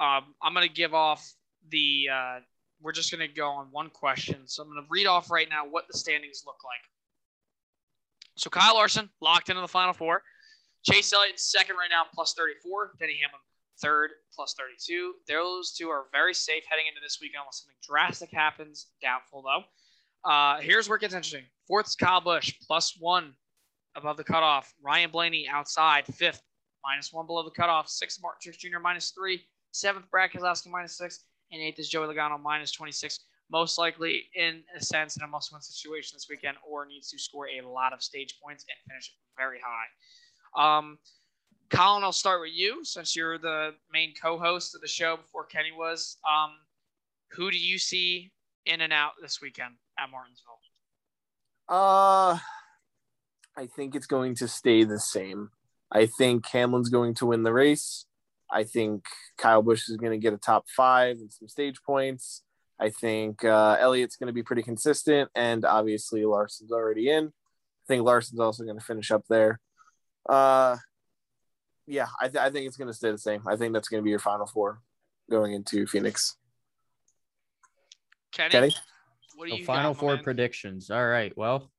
um, I'm gonna give off the. Uh, we're just gonna go on one question. So I'm gonna read off right now what the standings look like. So Kyle Larson locked into the final four. Chase Elliott second right now, plus 34. Denny Hamlin third, plus 32. Those two are very safe heading into this weekend unless something drastic happens. Doubtful though. Uh, here's where it gets interesting. Fourth Kyle Busch, plus one above the cutoff. Ryan Blaney outside, fifth, minus one below the cutoff. Sixth, Martin Truex Jr., minus three. Seventh, Brad Keselowski, minus six. And eighth is Joey Logano, minus 26. Most likely, in a sense, in a must win situation this weekend, or needs to score a lot of stage points and finish very high. Um, Colin, I'll start with you since you're the main co-host of the show before Kenny was. Um, who do you see in and out this weekend at Martinsville? Uh, I think it's going to stay the same. I think Hamlin's going to win the race. I think Kyle Busch is going to get a top five and some stage points. I think uh, Elliott's going to be pretty consistent, and obviously Larson's already in. I think Larson's also going to finish up there. Uh, yeah, I, th- I think it's going to stay the same. I think that's going to be your final four going into Phoenix. Kenny, Kenny? what do So you final got, four man? predictions. All right. Well,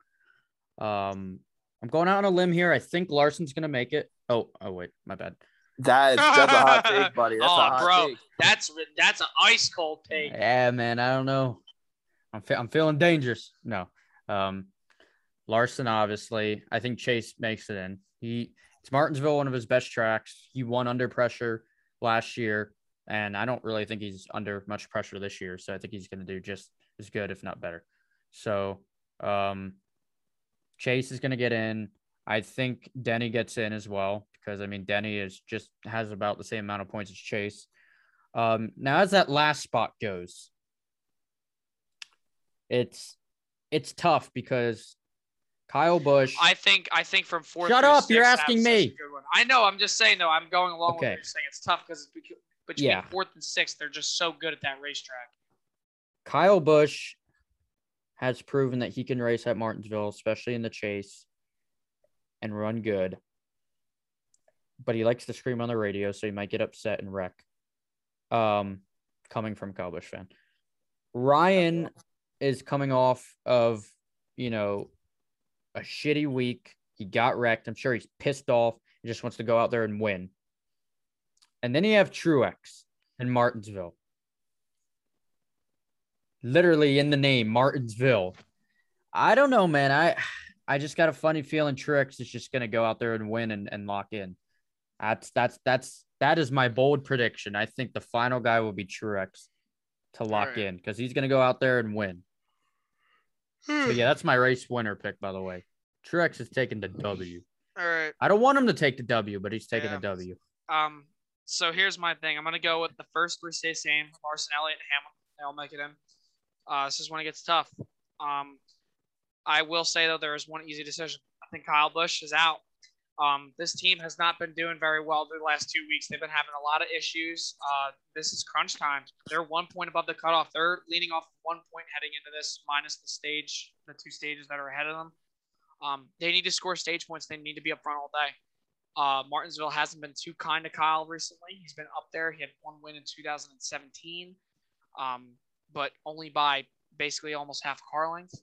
um, I'm going out on a limb here. I think Larson's gonna make it. Oh, oh wait, my bad. That is, that's a hot take, buddy. That's Oh, a hot bro. take. That's that's an ice cold take. Yeah, man. I don't know. I'm fe- I'm feeling dangerous. No. Um, Larson obviously. I think Chase makes it in. He it's Martinsville, one of his best tracks. He won under pressure last year, and I don't really think he's under much pressure this year. So I think he's going to do just as good, if not better. So, um, Chase is going to get in. I think Denny gets in as well because I mean Denny is just has about the same amount of points as Chase. Um, now as that last spot goes, it's it's tough because Kyle Busch. I think I think from fourth. Shut through up, you're asking that's such a me. I know. I'm just saying though. I'm going along with Okay. what you're saying. It's tough because it's beca- between Yeah. fourth and sixth. They're just so good at that racetrack. Kyle Busch has proven that he can race at Martinsville, especially in the chase, and run good. But he likes to scream on the radio, so he might get upset and wreck. Um, coming from Kyle Busch fan, Ryan is coming off of you know a shitty week. He got wrecked. I'm sure he's pissed off. He just wants to go out there and win. And then you have Truex in Martinsville literally in the name Martinsville. I don't know, man. I I just got a funny feeling Truex is just gonna go out there and win and, and lock in. That's that's that's that is my bold prediction. I think the final guy will be Truex to lock Alright. in because he's gonna go out there and win. So yeah, that's my race winner pick, by the way. Truex is taking the W. All right. I don't want him to take the W, but he's taking Yeah. the W. Um. So here's my thing. I'm gonna go with the first three stay same. Larson, Elliott, and Hamlin. They all make it in. Uh, this is when it gets tough. Um, I will say though there is one easy decision. I think Kyle Busch is out. Um, this team has not been doing very well the last two weeks. They've been having a lot of issues. Uh, this is crunch time. They're one point above the cutoff. They're leaning off one point heading into this, minus the stage, the two stages that are ahead of them. Um, they need to score stage points. They need to be up front all day. Uh, Martinsville hasn't been too kind to Kyle recently. He's been up there. He had one win in 2017, um, but only by basically almost half car length.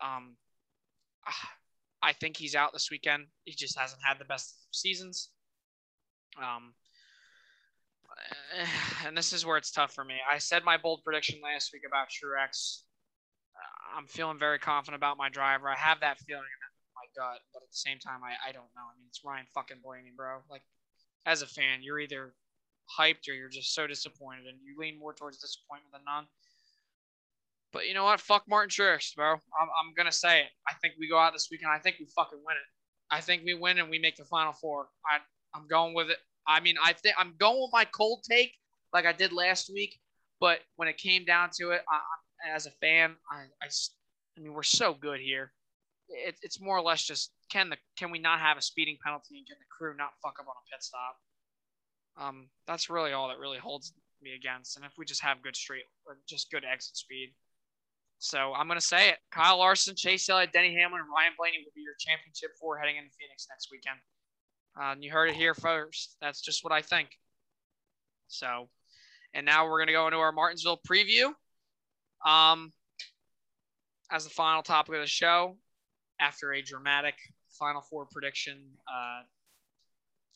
Um, I think he's out this weekend. He just hasn't had the best seasons. Um, and this is where it's tough for me. I said my bold prediction last week about Truex. Uh, I'm feeling very confident about my driver. I have that feeling in my gut, but at the same time, I, I don't know. I mean, it's Ryan fucking Blaney, bro. Like, as a fan, you're either hyped or you're just so disappointed, and you lean more towards disappointment than none. But you know what? Fuck Martin Truex, bro. I'm, I'm gonna say it. I think we go out this weekend. I think we fucking win it. I think we win and we make the final four. I I'm going with it. I mean, I think I'm going with my cold take like I did last week. But when it came down to it, I, as a fan, I I mean, we're so good here. It, it's more or less just can the can we not have a speeding penalty and can the crew not fuck up on a pit stop? Um, that's really all that really holds me against. And if we just have good straight or just good exit speed, So I'm gonna say it. Kyle Larson, Chase Elliott, Denny Hamlin, and Ryan Blaney will be your championship four heading into Phoenix next weekend. Uh, you heard it here first. That's just what I think. So, and now we're gonna go into our Martinsville preview. Um, as the final topic of the show, after a dramatic Final Four prediction, uh,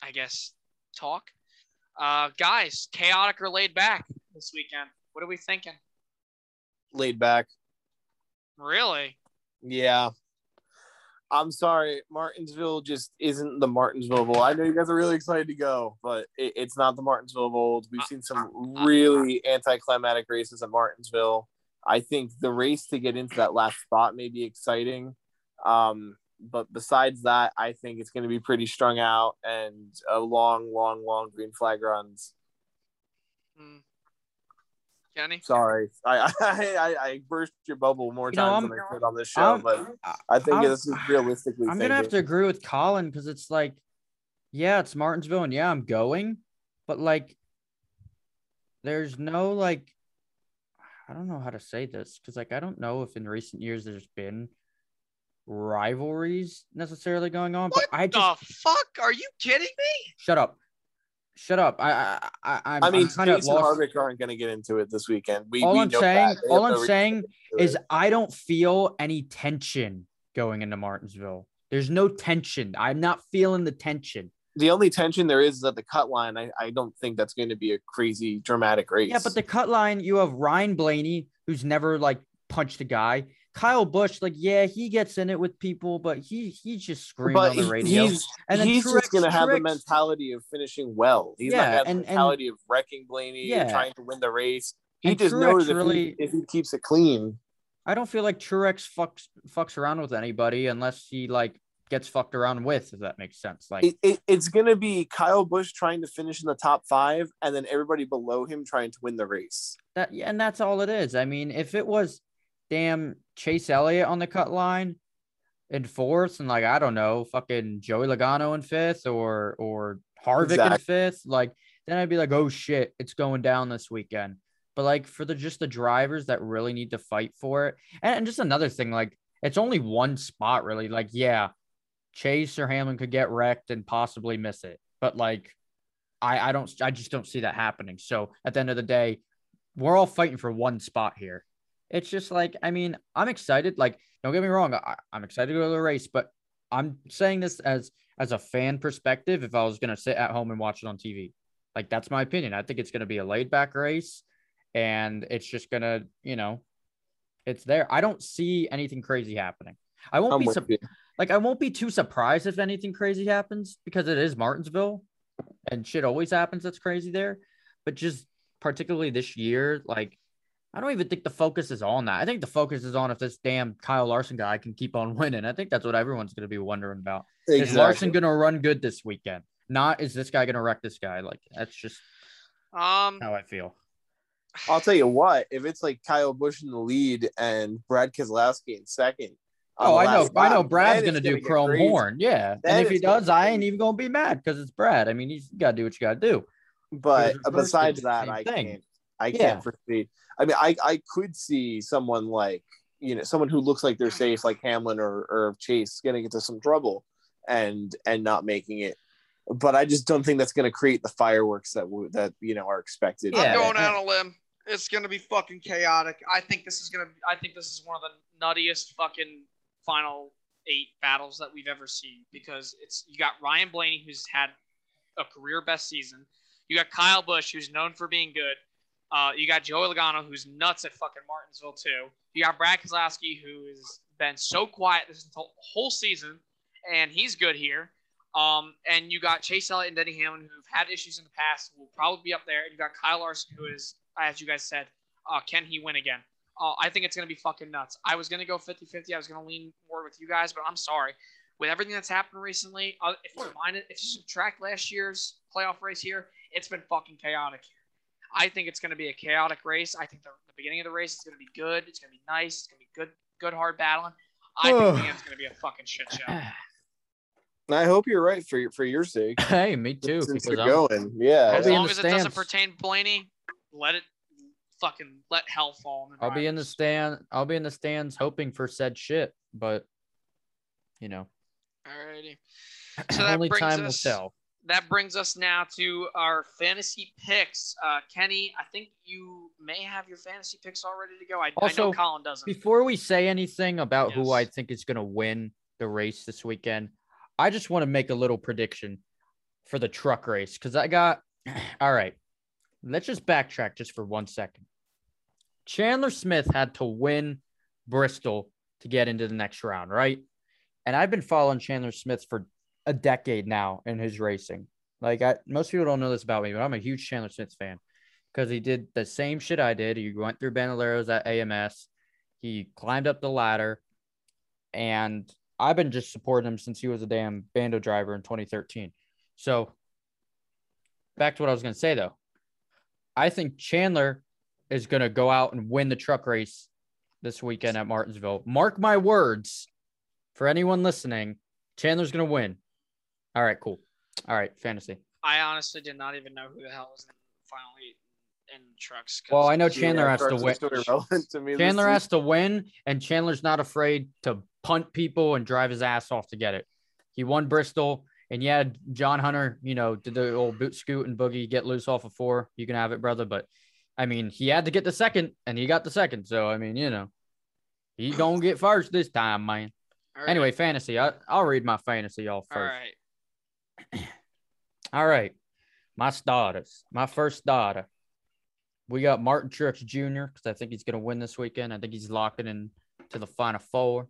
I guess talk. Uh, guys, chaotic or laid back this weekend? What are we thinking? Laid back. Really? Yeah. I'm sorry, Martinsville just isn't the Martinsville Bowl. I know you guys are really excited to go, but it, it's not the Martinsville Bowl. We've seen some really anticlimactic races at Martinsville. I think the race to get into that last spot may be exciting. Um, but besides that, I think it's going to be pretty strung out and a long, long, long green flag runs. Hmm. Kenny? Sorry, I I, I, I burst your bubble more You times I'm- than I could on this show, I'm- but I think I'm- this is realistically. I'm gonna have to agree with Colin because it's like, yeah, it's Martinsville, and yeah, I'm going, but like, there's no like, I don't know how to say this because like I don't know if in recent years there's been rivalries necessarily going on, What but I just the fuck? Are you kidding me? shut up, shut up. I I I I'm, I mean, Chase lost. Harvick aren't going to get into it this weekend. We, all we I'm saying, all I'm saying reason to do is. I don't feel any tension going into Martinsville. There's no tension. I'm not feeling the tension. the only tension there is at the cut line. I, I don't think that's going to be a crazy dramatic race. Yeah, but the cut line, you have Ryan Blaney, who's never like punched a guy. Kyle Busch, like, yeah, he gets in it with people, but he he's just screaming but on the radio. he's And then he's Truex- just going to have the mentality of finishing well. He's Yeah, not going to have and- the and- mentality of wrecking Blaney Yeah. and trying to win the race. He And just Truex knows if, really- he, if he keeps it clean. I don't feel like Truex fucks fucks around with anybody unless he like gets fucked around with, if that makes sense. Like, It, it, it's going to be Kyle Busch trying to finish in the top five, and then everybody below him trying to win the race. that yeah, and that's all it is. I mean, if it was damn Chase Elliott on the cut line in fourth, and like I don't know, fucking Joey Logano in fifth, or or Harvick in fifth, like then I'd be like, oh shit, it's going down this weekend. But like for the just the drivers that really need to fight for it, and, and just another thing, like it's only one spot really. Like yeah, Chase or Hamlin could get wrecked and possibly miss it, but like I I don't I just don't see that happening. So at the end of the day, we're all fighting for one spot here. It's just like, I mean, I'm excited. Like, don't get me wrong, I, I'm excited to go to the race, but I'm saying this as as a fan perspective. If I was gonna sit at home and watch it on TV, like that's my opinion. I think it's gonna be a laid back race, and it's just gonna, you know, it's there. I don't see anything crazy happening. I won't I'm be you. like I won't be too surprised if anything crazy happens because it is Martinsville and shit always happens that's crazy there. But just particularly this year, like I don't even think the focus is on that. I think the focus is on if this damn Kyle Larson guy can keep on winning. I think that's what everyone's going to be wondering about. Is Larson going to run good this weekend? Not is this guy going to wreck this guy? Like that's just Um, how I feel. I'll tell you what, if it's like Kyle Busch in the lead and Brad Keselowski in second. Oh, I know. last I know Brad's gonna do chrome crazy. horn. Yeah. Then and if he does, get I ain't even gonna be mad because it's Brad. I mean, he's gotta do what you gotta do. But besides that, I thing. can't. I Yeah. can't foresee. I mean, I I could see someone like you know someone who looks like they're safe, like Hamlin or or Chase, getting into some trouble and and not making it. But I just don't think that's going to create the fireworks that w- that you know are expected. Yeah. I'm going out on a limb. It's gonna be fucking chaotic. I think this is gonna. I think this is one of the nuttiest fucking final eight battles that we've ever seen because it's you got Ryan Blaney who's had a career best season. You got Kyle Busch who's known for being good. Uh, you got Joey Logano who's nuts at fucking Martinsville too. You got Brad Keselowski who has been so quiet this whole- season, and he's good here. Um, and you got Chase Elliott and Denny Hamlin who've had issues in the past, will probably be up there. And you got Kyle Larson who is, as you guys said, uh, can he win again? Uh, I think it's going to be fucking nuts. I was going to go 50 50. I was going to lean more with you guys, but I'm sorry. With everything that's happened recently, uh, if you mind it, if you subtract last year's playoff race here, it's been fucking chaotic here. I think it's going to be a chaotic race. I think the, the beginning of the race is going to be good. It's going to be nice. It's going to be good, good hard battling. I think the end's going to be a fucking shit show. I hope you're right for your for your sake. hey, me too. Since Because you're going, yeah. As long as it doesn't pertain Blaney, let it fucking let hell fall I'll be in the drivers. stand. I'll be in the stands hoping for said shit, but you know, Alrighty. So that only brings time us- will tell. That brings us now to our fantasy picks. Uh, Kenny, I think you may have your fantasy picks all ready to go. I, I know Colin doesn't. Before we say anything about who I think is going to win the race this weekend, I just want to make a little prediction for the truck race because I got. All right, let's just backtrack just for one second. Chandler Smith had to win Bristol to get into the next round, right? And I've been following Chandler Smith for a decade now in his racing. Like, I, most people don't know this about me, but I'm a huge Chandler Smith fan because he did the same shit I did. He went through Bandoleros at AMS. He climbed up the ladder, and I've been just supporting him since he was a damn bando driver in 2013. So, back to what I was going to say though, I think Chandler is going to go out and win the truck race this weekend at Martinsville. Mark my words. For anyone listening, Chandler's going to win. All right, cool. All right, fantasy. I honestly did not even know who the hell was in the final eight in trucks. 'cause- Well, I know Yeah, Chandler has to win. still irrelevant to me Chandler has to win, and Chandler's not afraid to punt people and drive his ass off to get it. He won Bristol, and yeah, John Hunter, you know, did the old boot scoot and boogie get loose off of four. You can have it, brother. But I mean, he had to get the second, and he got the second. So I mean, you know, he gonna get first this time, man. All right. Anyway, fantasy. I, I'll read my fantasy y'all first. right. All right. My starters. My first starter. We got Martin Truex Jr. because I think he's going to win this weekend. I think he's locking in to the final four.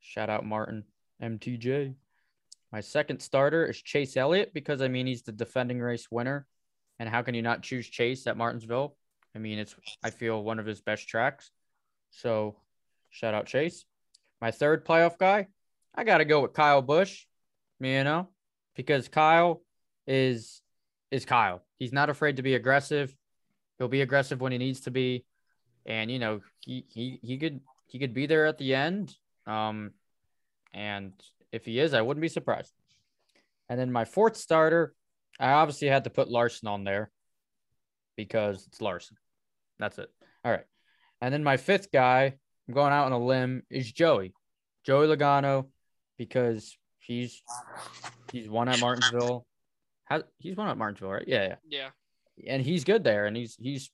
Shout out Martin MTJ. My second starter is Chase Elliott because I mean he's the defending race winner. And how can you not choose Chase at Martinsville? I mean, it's I feel one of his best tracks. So shout out Chase. My third playoff guy, I gotta go with Kyle Busch, you know, because Kyle is is Kyle. He's not afraid to be aggressive. He'll be aggressive when he needs to be, and you know he he he could he could be there at the end. Um, and if he is, I wouldn't be surprised. And then my fourth starter, I obviously had to put Larson on there because it's Larson. That's it. All right. And then my fifth guy, I'm going out on a limb, is Joey. Joey Logano, because he's he's won at Martinsville. Has he's won at Martinsville, right? Yeah, Yeah. yeah. And he's good there, and he's he's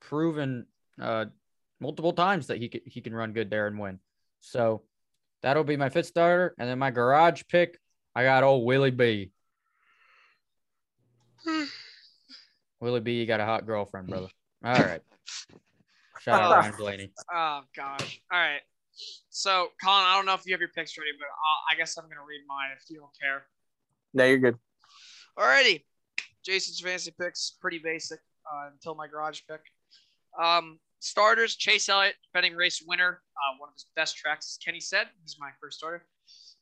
proven uh multiple times that he can he can run good there and win. So that'll be my fifth starter, and then my garage pick, I got old Willie B. Willie B, you got a hot girlfriend, brother. All right. Shout out Ryan Blaney. Oh gosh. All right. So, Colin, I don't know if you have your picks ready, but I'll, I guess I'm gonna read mine if you don't care. No, you're good. Alrighty. Jason's fantasy picks pretty basic uh, until my garage pick. Um, starters: Chase Elliott, defending race winner, uh, one of his best tracks, as Kenny said. He's my first starter.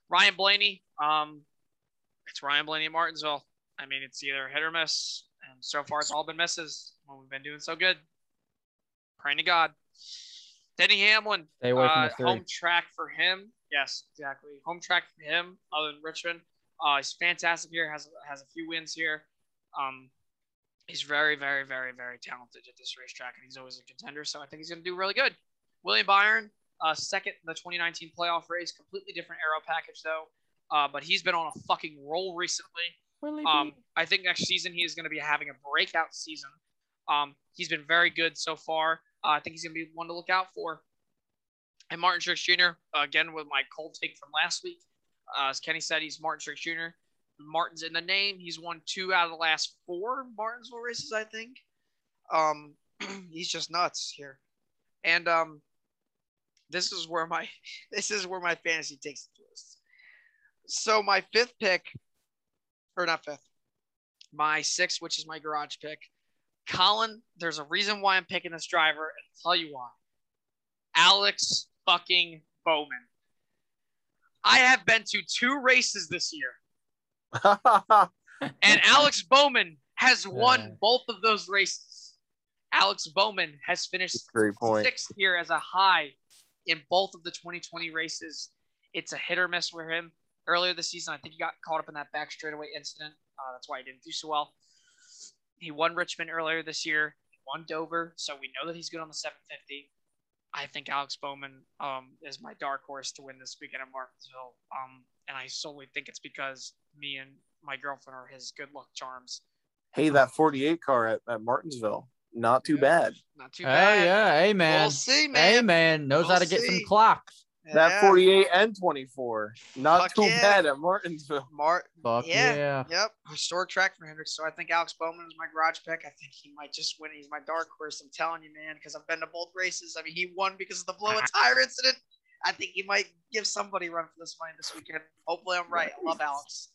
Ryan Blaney. Um, it's Ryan Blaney at Martinsville. I mean, it's either hit or miss, and so far it's all been misses. When we've been doing so good. Praying to God. Denny Hamlin, Stay away from uh, the three. home track for him. Yes, exactly. Home track for him, other than Richmond. Uh, he's fantastic here. has has a few wins here. Um, he's very, very, very, very talented at this racetrack, and he's always a contender. So I think he's going to do really good. William Byron, uh, second in the 2019 playoff race, completely different aero package though. Uh, but he's been on a fucking roll recently. Um, I think next season he is going to be having a breakout season. Um, he's been very good so far. Uh, I think he's going to be one to look out for. And Martin Truex Jr. Again with my cold take from last week. Uh, as Kenny said, he's Martin Truex Jr. Martin's in the name. He's won two out of the last four Martinsville races, I think. Um, he's just nuts here. And um, this is where my this is where my fantasy takes the twist. So my fifth pick, or not fifth, my sixth, which is my garage pick. Colin, there's a reason why I'm picking this driver, and I'll tell you why. Alex fucking Bowman. I have been to two races this year, and Alex Bowman has won both of those races. Alex Bowman has finished sixth here as a high in both of the 2020 races. It's a hit or miss for him. Earlier this season, I think he got caught up in that back straightaway incident. Uh, that's why he didn't do so well. He won Richmond earlier this year. he won Dover, so we know that he's good on the 750. I think Alex Bowman um, is my dark horse to win this weekend at Martinsville. Um, and I solely think it's because me and my girlfriend are his good luck charms. Hey, that 48 car at, at Martinsville, not too Yeah. bad. Not too bad. Hey, bad. yeah, hey man, We'll see, man. hey man, knows how We'll to get see. some clocks. That 48 and 24, not Fuck too yeah. bad at Martinsville. Mart. Fuck Yeah. yeah. Yep. Historic track for Hendricks. So I think Alex Bowman is my garage pick. I think he might just win. He's my dark horse. I'm telling you, man, because I've been to both races. I mean, he won because of the blow a tire incident. I think he might give somebody a run for this money this weekend. Hopefully, I'm right. I love Alex.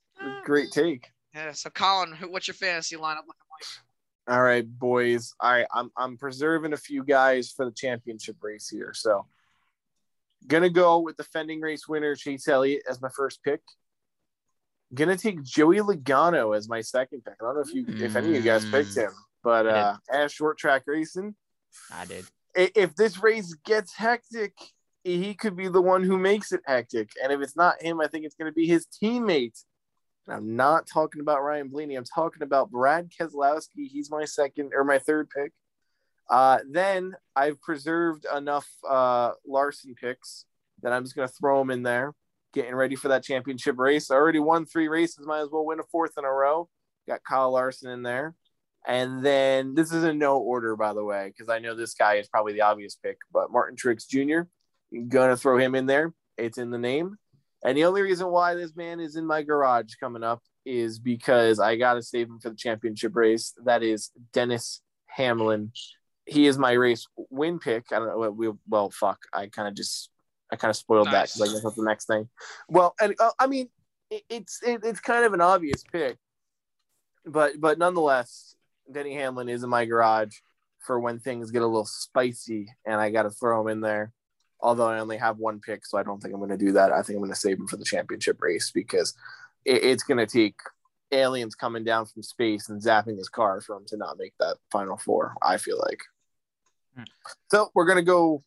Great take. Yeah. So, Colin, what's your fantasy lineup looking like? All right, boys. All right, I'm I'm preserving a few guys for the championship race here. So, gonna go with the defending race winner Chase Elliott as my first pick. Gonna take Joey Logano as my second pick. I don't know if you if any of you guys picked him, but I uh, as short track racing, I did. if this race gets hectic, he could be the one who makes it hectic. And if it's not him, I think it's going to be his teammate. And I'm not talking about Ryan Blaney. I'm talking about Brad Keselowski. He's my second or my third pick. Uh, then I've preserved enough uh, Larson picks that I'm just going to throw them in there, getting ready for that championship race. I already won three races. Might as well win a fourth in a row. Got Kyle Larson in there. And then this is in no order, by the way, because I know this guy is probably the obvious pick, but Martin Truex Jr. Gonna throw him in there. It's in the name. And the only reason why this man is in my garage coming up is because I gotta save him for the championship race. That is Dennis Hamlin. He is my race win pick. I don't know what we well fuck. I kind of just I kind of spoiled that because I guess that's the next thing. Well, and uh, I mean it, it's it, it's kind of an obvious pick, but but nonetheless, Denny Hamlin is in my garage for when things get a little spicy and I got to throw him in there. Although I only have one pick, so I don't think I'm going to do that. I think I'm going to save him for the championship race because it, it's going to take aliens coming down from space and zapping his car for him to not make that final four. I feel like. So we're to go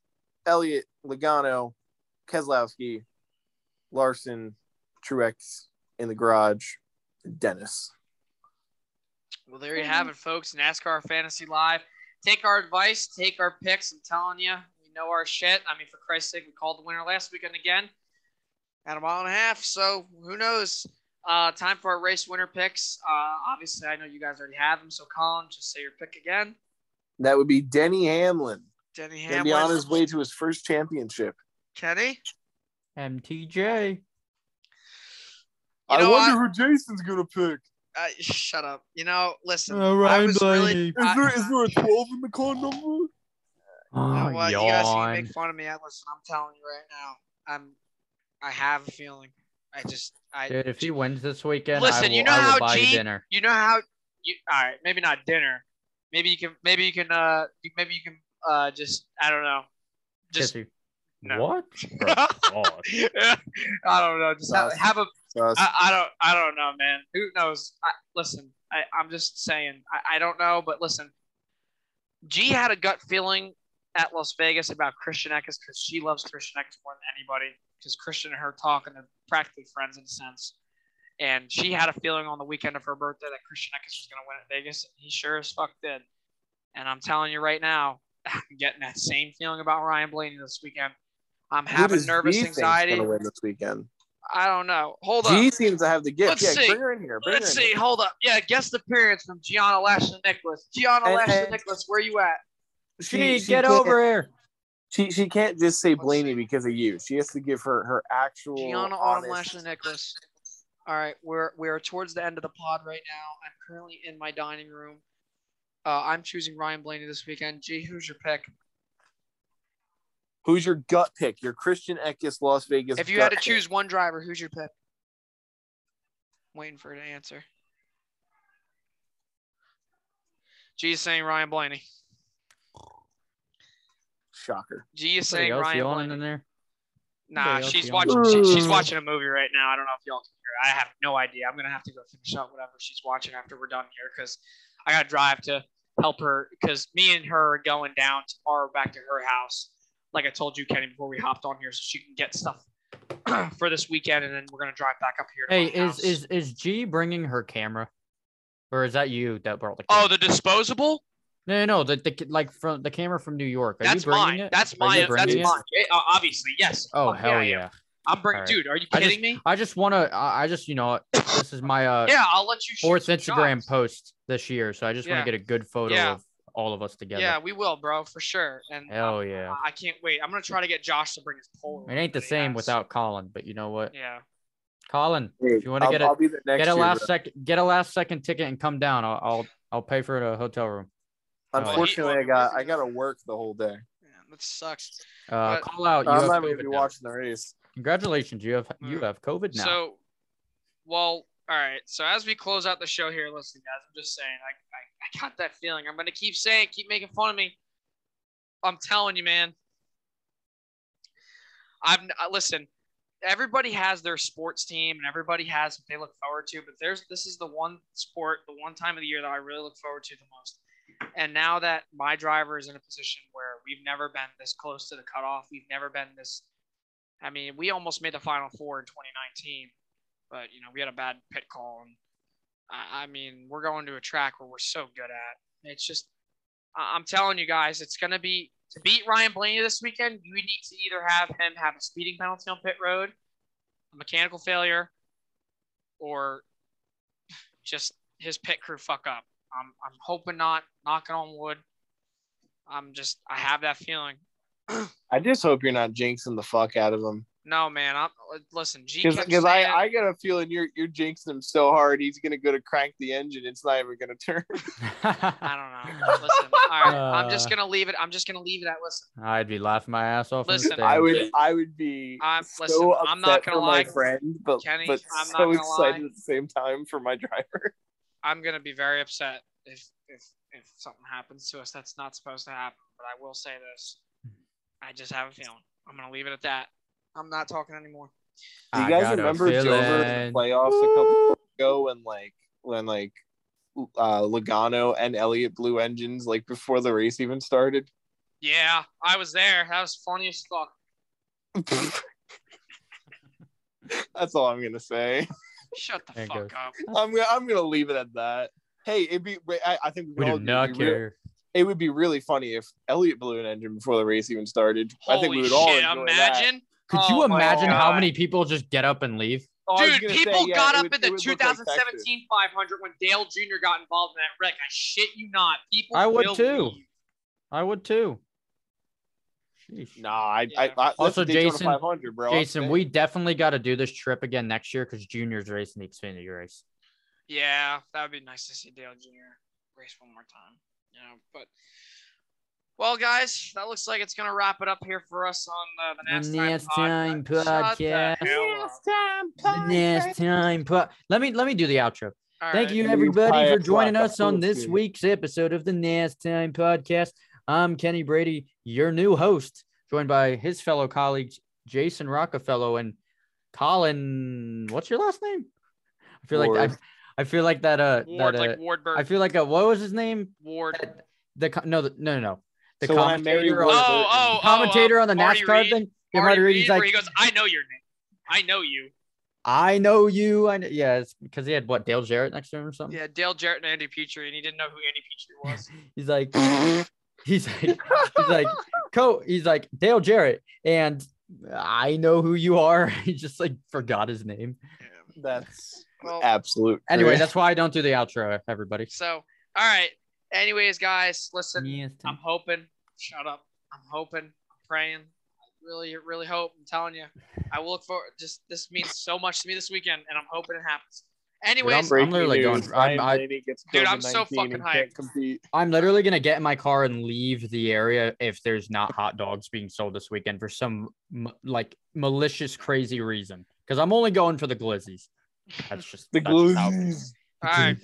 Elliott, Logano, Keselowski, Larson, Truex in the garage, Dennis. Well, there you have it, folks. NASCAR Fantasy Live. Take our advice, take our picks. I'm telling you, we know our shit. I mean, for Christ's sake, we called the winner last weekend again at a mile and a half. So who knows? Uh, time for our race winner picks. Uh, obviously, I know you guys already have them. So, Colin, just say your pick again. That would be Denny Hamlin. Denny Gonna be on his way to his first championship. Kenny. MTJ. You I know wonder what? who Jason's gonna pick. Uh, shut up. You know, listen. Uh, I Ryan was really. Is I- there is there a twelve in the car number? You Oh, know what? You guys can make fun of me. I listen. I'm telling you right now. I'm. I have a feeling. I just. I. Dude, if he wins this weekend, Listen, I will, you know I will how buy you G- dinner. You know how you. All right, maybe not dinner. Maybe you can. Maybe you can. Uh. Maybe you can. Uh. Just. I don't know. Just. Kiss no. What? I don't know. Just have, have a. So it's- I, I don't. I don't know, man. Who knows? I, listen. I, I'm just saying. I, I don't know, but listen. G had a gut feeling at Las Vegas about Christian Eckes because she loves Christian Eckes more than anybody. Because Christian and her talk and they're practically friends in a sense. And she had a feeling on the weekend of her birthday that Christian Eckes was going to win at Vegas. And he sure as fuck did. And I'm telling you right now, I'm getting that same feeling about Ryan Blaney this weekend. I'm having does nervous G think's anxiety. Gonna win this weekend. I don't know. Hold G He seems to have the gift. Let's yeah, see. bring her in here. Bring Let's in see. here. Hold up. Yeah, guest appearance from Gianna Lashley Nicholas. Gianna And- Lashley and- Nicholas, where you at? She, she get can't- over here. She she can't just say Let's Blaney see. because of you. She has to give her her actual. Gianna Autumn honest- Lashley Nicholas. All right, we're we're towards the end of the pod right now. I'm currently in my dining room. Uh, I'm choosing Ryan Blaney this weekend. G, who's your pick? Who's your gut pick? Your Christian Eckes Las Vegas. If you had to pick. choose one driver, who's your pick? waiting for her to answer. G is saying Ryan Blaney. shocker. G is Anybody saying Ryan Blaney. in there? Nah, Anybody she's watching. She, she's watching a movie right now. I don't know if y'all can hear. it. I have no idea. I'm gonna have to go finish up whatever she's watching after we're done here because I gotta drive to help her because me and her are going down tomorrow back to her house. Like I told you, Kenny, before we hopped on here, so she can get stuff for this weekend, and then we're gonna drive back up here. To Hey, my is house. is is G bringing her camera, or is that you that brought the? Camera? oh the disposable? No, no, no. The, the like from the camera from New York. Are That's you bringing mine. it? That's Are my. you That's it? mine. Eh, uh, obviously, yes. Oh Fuck hell I am. yeah! I'm bringing, Alright. dude. Are you I kidding just- me? I just want to. I I just you know this is my uh Yeah, I'll let you. shoot fourth Instagram shots. post this year, so I just want to get a good photo Yeah. of all of us together. Yeah, we will, bro, for sure. And Hell um, yeah. I I can't wait. I'm gonna try to get Josh to bring his pole. It ain't the same without Colin, but you know what, Yeah. Colin, if you want to get a be the next get a last bro. second get a last second ticket and come down, I'll I'll, I'll pay for a hotel room. Unfortunately, Well, I got I got to work the whole day. Yeah, that sucks. Uh, But- call out. You I'm not going to be watching the race. Congratulations, you have you Mm. have COVID now. So, well, all right. So as we close out the show here, listen, guys, I'm just saying, I, I, I got that feeling. I'm gonna keep saying, keep making fun of me. I'm telling you, man. I've uh, listen. Everybody has their sports team, and everybody has what they look forward to. But there's this is the one sport, the one time of the year that I really look forward to the most. And now that my driver is in a position where we've never been this close to the cutoff, we've never been this. I mean, we almost made the final four in 2019, but you know we had a bad pit call, and I, I mean we're going to a track where we're so good at. It's just, I'm telling you guys, it's gonna be to beat Ryan Blaney this weekend. You need to either have him have a speeding penalty on pit road, a mechanical failure, or just his pit crew fuck up. I'm I'm hoping not. Knocking on wood. I'm just I have that feeling. I just hope you're not jinxing the fuck out of him. No man, I'm listen. G Because I, I got a feeling you're you're jinxing him so hard he's gonna go to crank the engine. It's not even gonna turn. I don't know. Listen, all right. I'm just Uh. gonna leave it. I'm just gonna leave it at listen. I'd be laughing my ass off. Listen, I would I would be I'm- so listen, upset I'm not gonna for lie, my friend, but Kenny, but I'm not so gonna excited lie. at the same time for my driver. I'm gonna be very upset if if if something happens to us that's not supposed to happen. But I will say this. I just have a feeling. I'm gonna leave it at that. I'm not talking anymore. Do you I guys remember Dover in the feeling. playoffs a couple ago when like when like uh Logano and Elliott blew engines like before the race even started? Yeah, I was there. That was funny as fuck. That's all I'm gonna say. Shut the There fuck goes. up. I'm gonna I'm gonna leave it at that. Hey, it'd be I, I think We all do not it'd real- care. It would be really funny if Elliott blew an engine before the race even started. I think we Holy would all shit! enjoy that. Imagine. Could Oh you my imagine how many people just get up and leave? Oh, Dude, people say, yeah, got up would- in the it would look like 2017 500 when Dale Jr. got involved in that wreck. I shit you not. People I would too. leave. I would too. Sheesh. Nah, I, Yeah. I, I Also, Jason- 500, bro. Jason, we definitely got to do this trip again next year because Junior's racing the Xfinity race. Yeah, that would be nice to see Dale Jr. race one more time. You know, but well, guys, that looks like it's gonna wrap it up here for us on uh, the Nast The Time Time Shut Podcast. hell up. The next time, po- let me let me do the outro. All Thank right. you, You everybody, for joining us on this pussy. week's episode of the NASTIME Podcast. I'm Kenny Brady, your new host, joined by his fellow colleagues, Jason Rockefeller and Colin. What's your last name? I feel like Ward. I, I feel like that. Uh, Ward, that, uh like Wardberg. I feel like a, what was his name? Ward. That- The no, the, no, no, no. The So I marry commentator, on, Oh, oh, oh, commentator uh, on the Marty NASCAR Reid? thing. Yeah, Marty Marty Reid, Reid, he's where like, he goes, "I know your name. I know you." I know you. I know, yeah, it's because he had what Dale Jarrett next to him or something. Yeah, Dale Jarrett and Andy Petree, and he didn't know who Andy Petree was. He's like, he's like, he's like, co. He's like Dale Jarrett, and I know who you are. He just like forgot his name. That's Well, absolute. Anyway, crap. that's why I don't do the outro. Everybody. so all right. Anyways, guys, listen. Yes, I'm hoping. Shut up. I'm hoping. I'm praying. I really, really hope. I'm telling you. I will look forward. Just this means so much to me this weekend, and I'm hoping it happens. Anyways, I'm literally going- I'm- I- Blaney gets Dude, I'm so fucking and hyped. I'm literally gonna get in my car and leave the area if there's not hot dogs being sold this weekend for some like malicious, crazy reason. Because I'm only going for the glizzies. That's just The that's just how- glizzies. all right.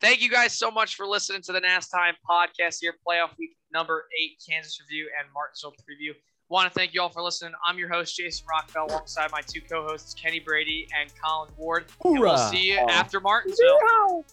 Thank you guys so much for listening to the NASTIME podcast here, playoff week number eight, Kansas review and Martinsville preview. Want to thank you all for listening. I'm your host, Jason Rockwell, alongside my two co-hosts, Kenny Brady and Colin Ward. And we'll see you after Martinsville.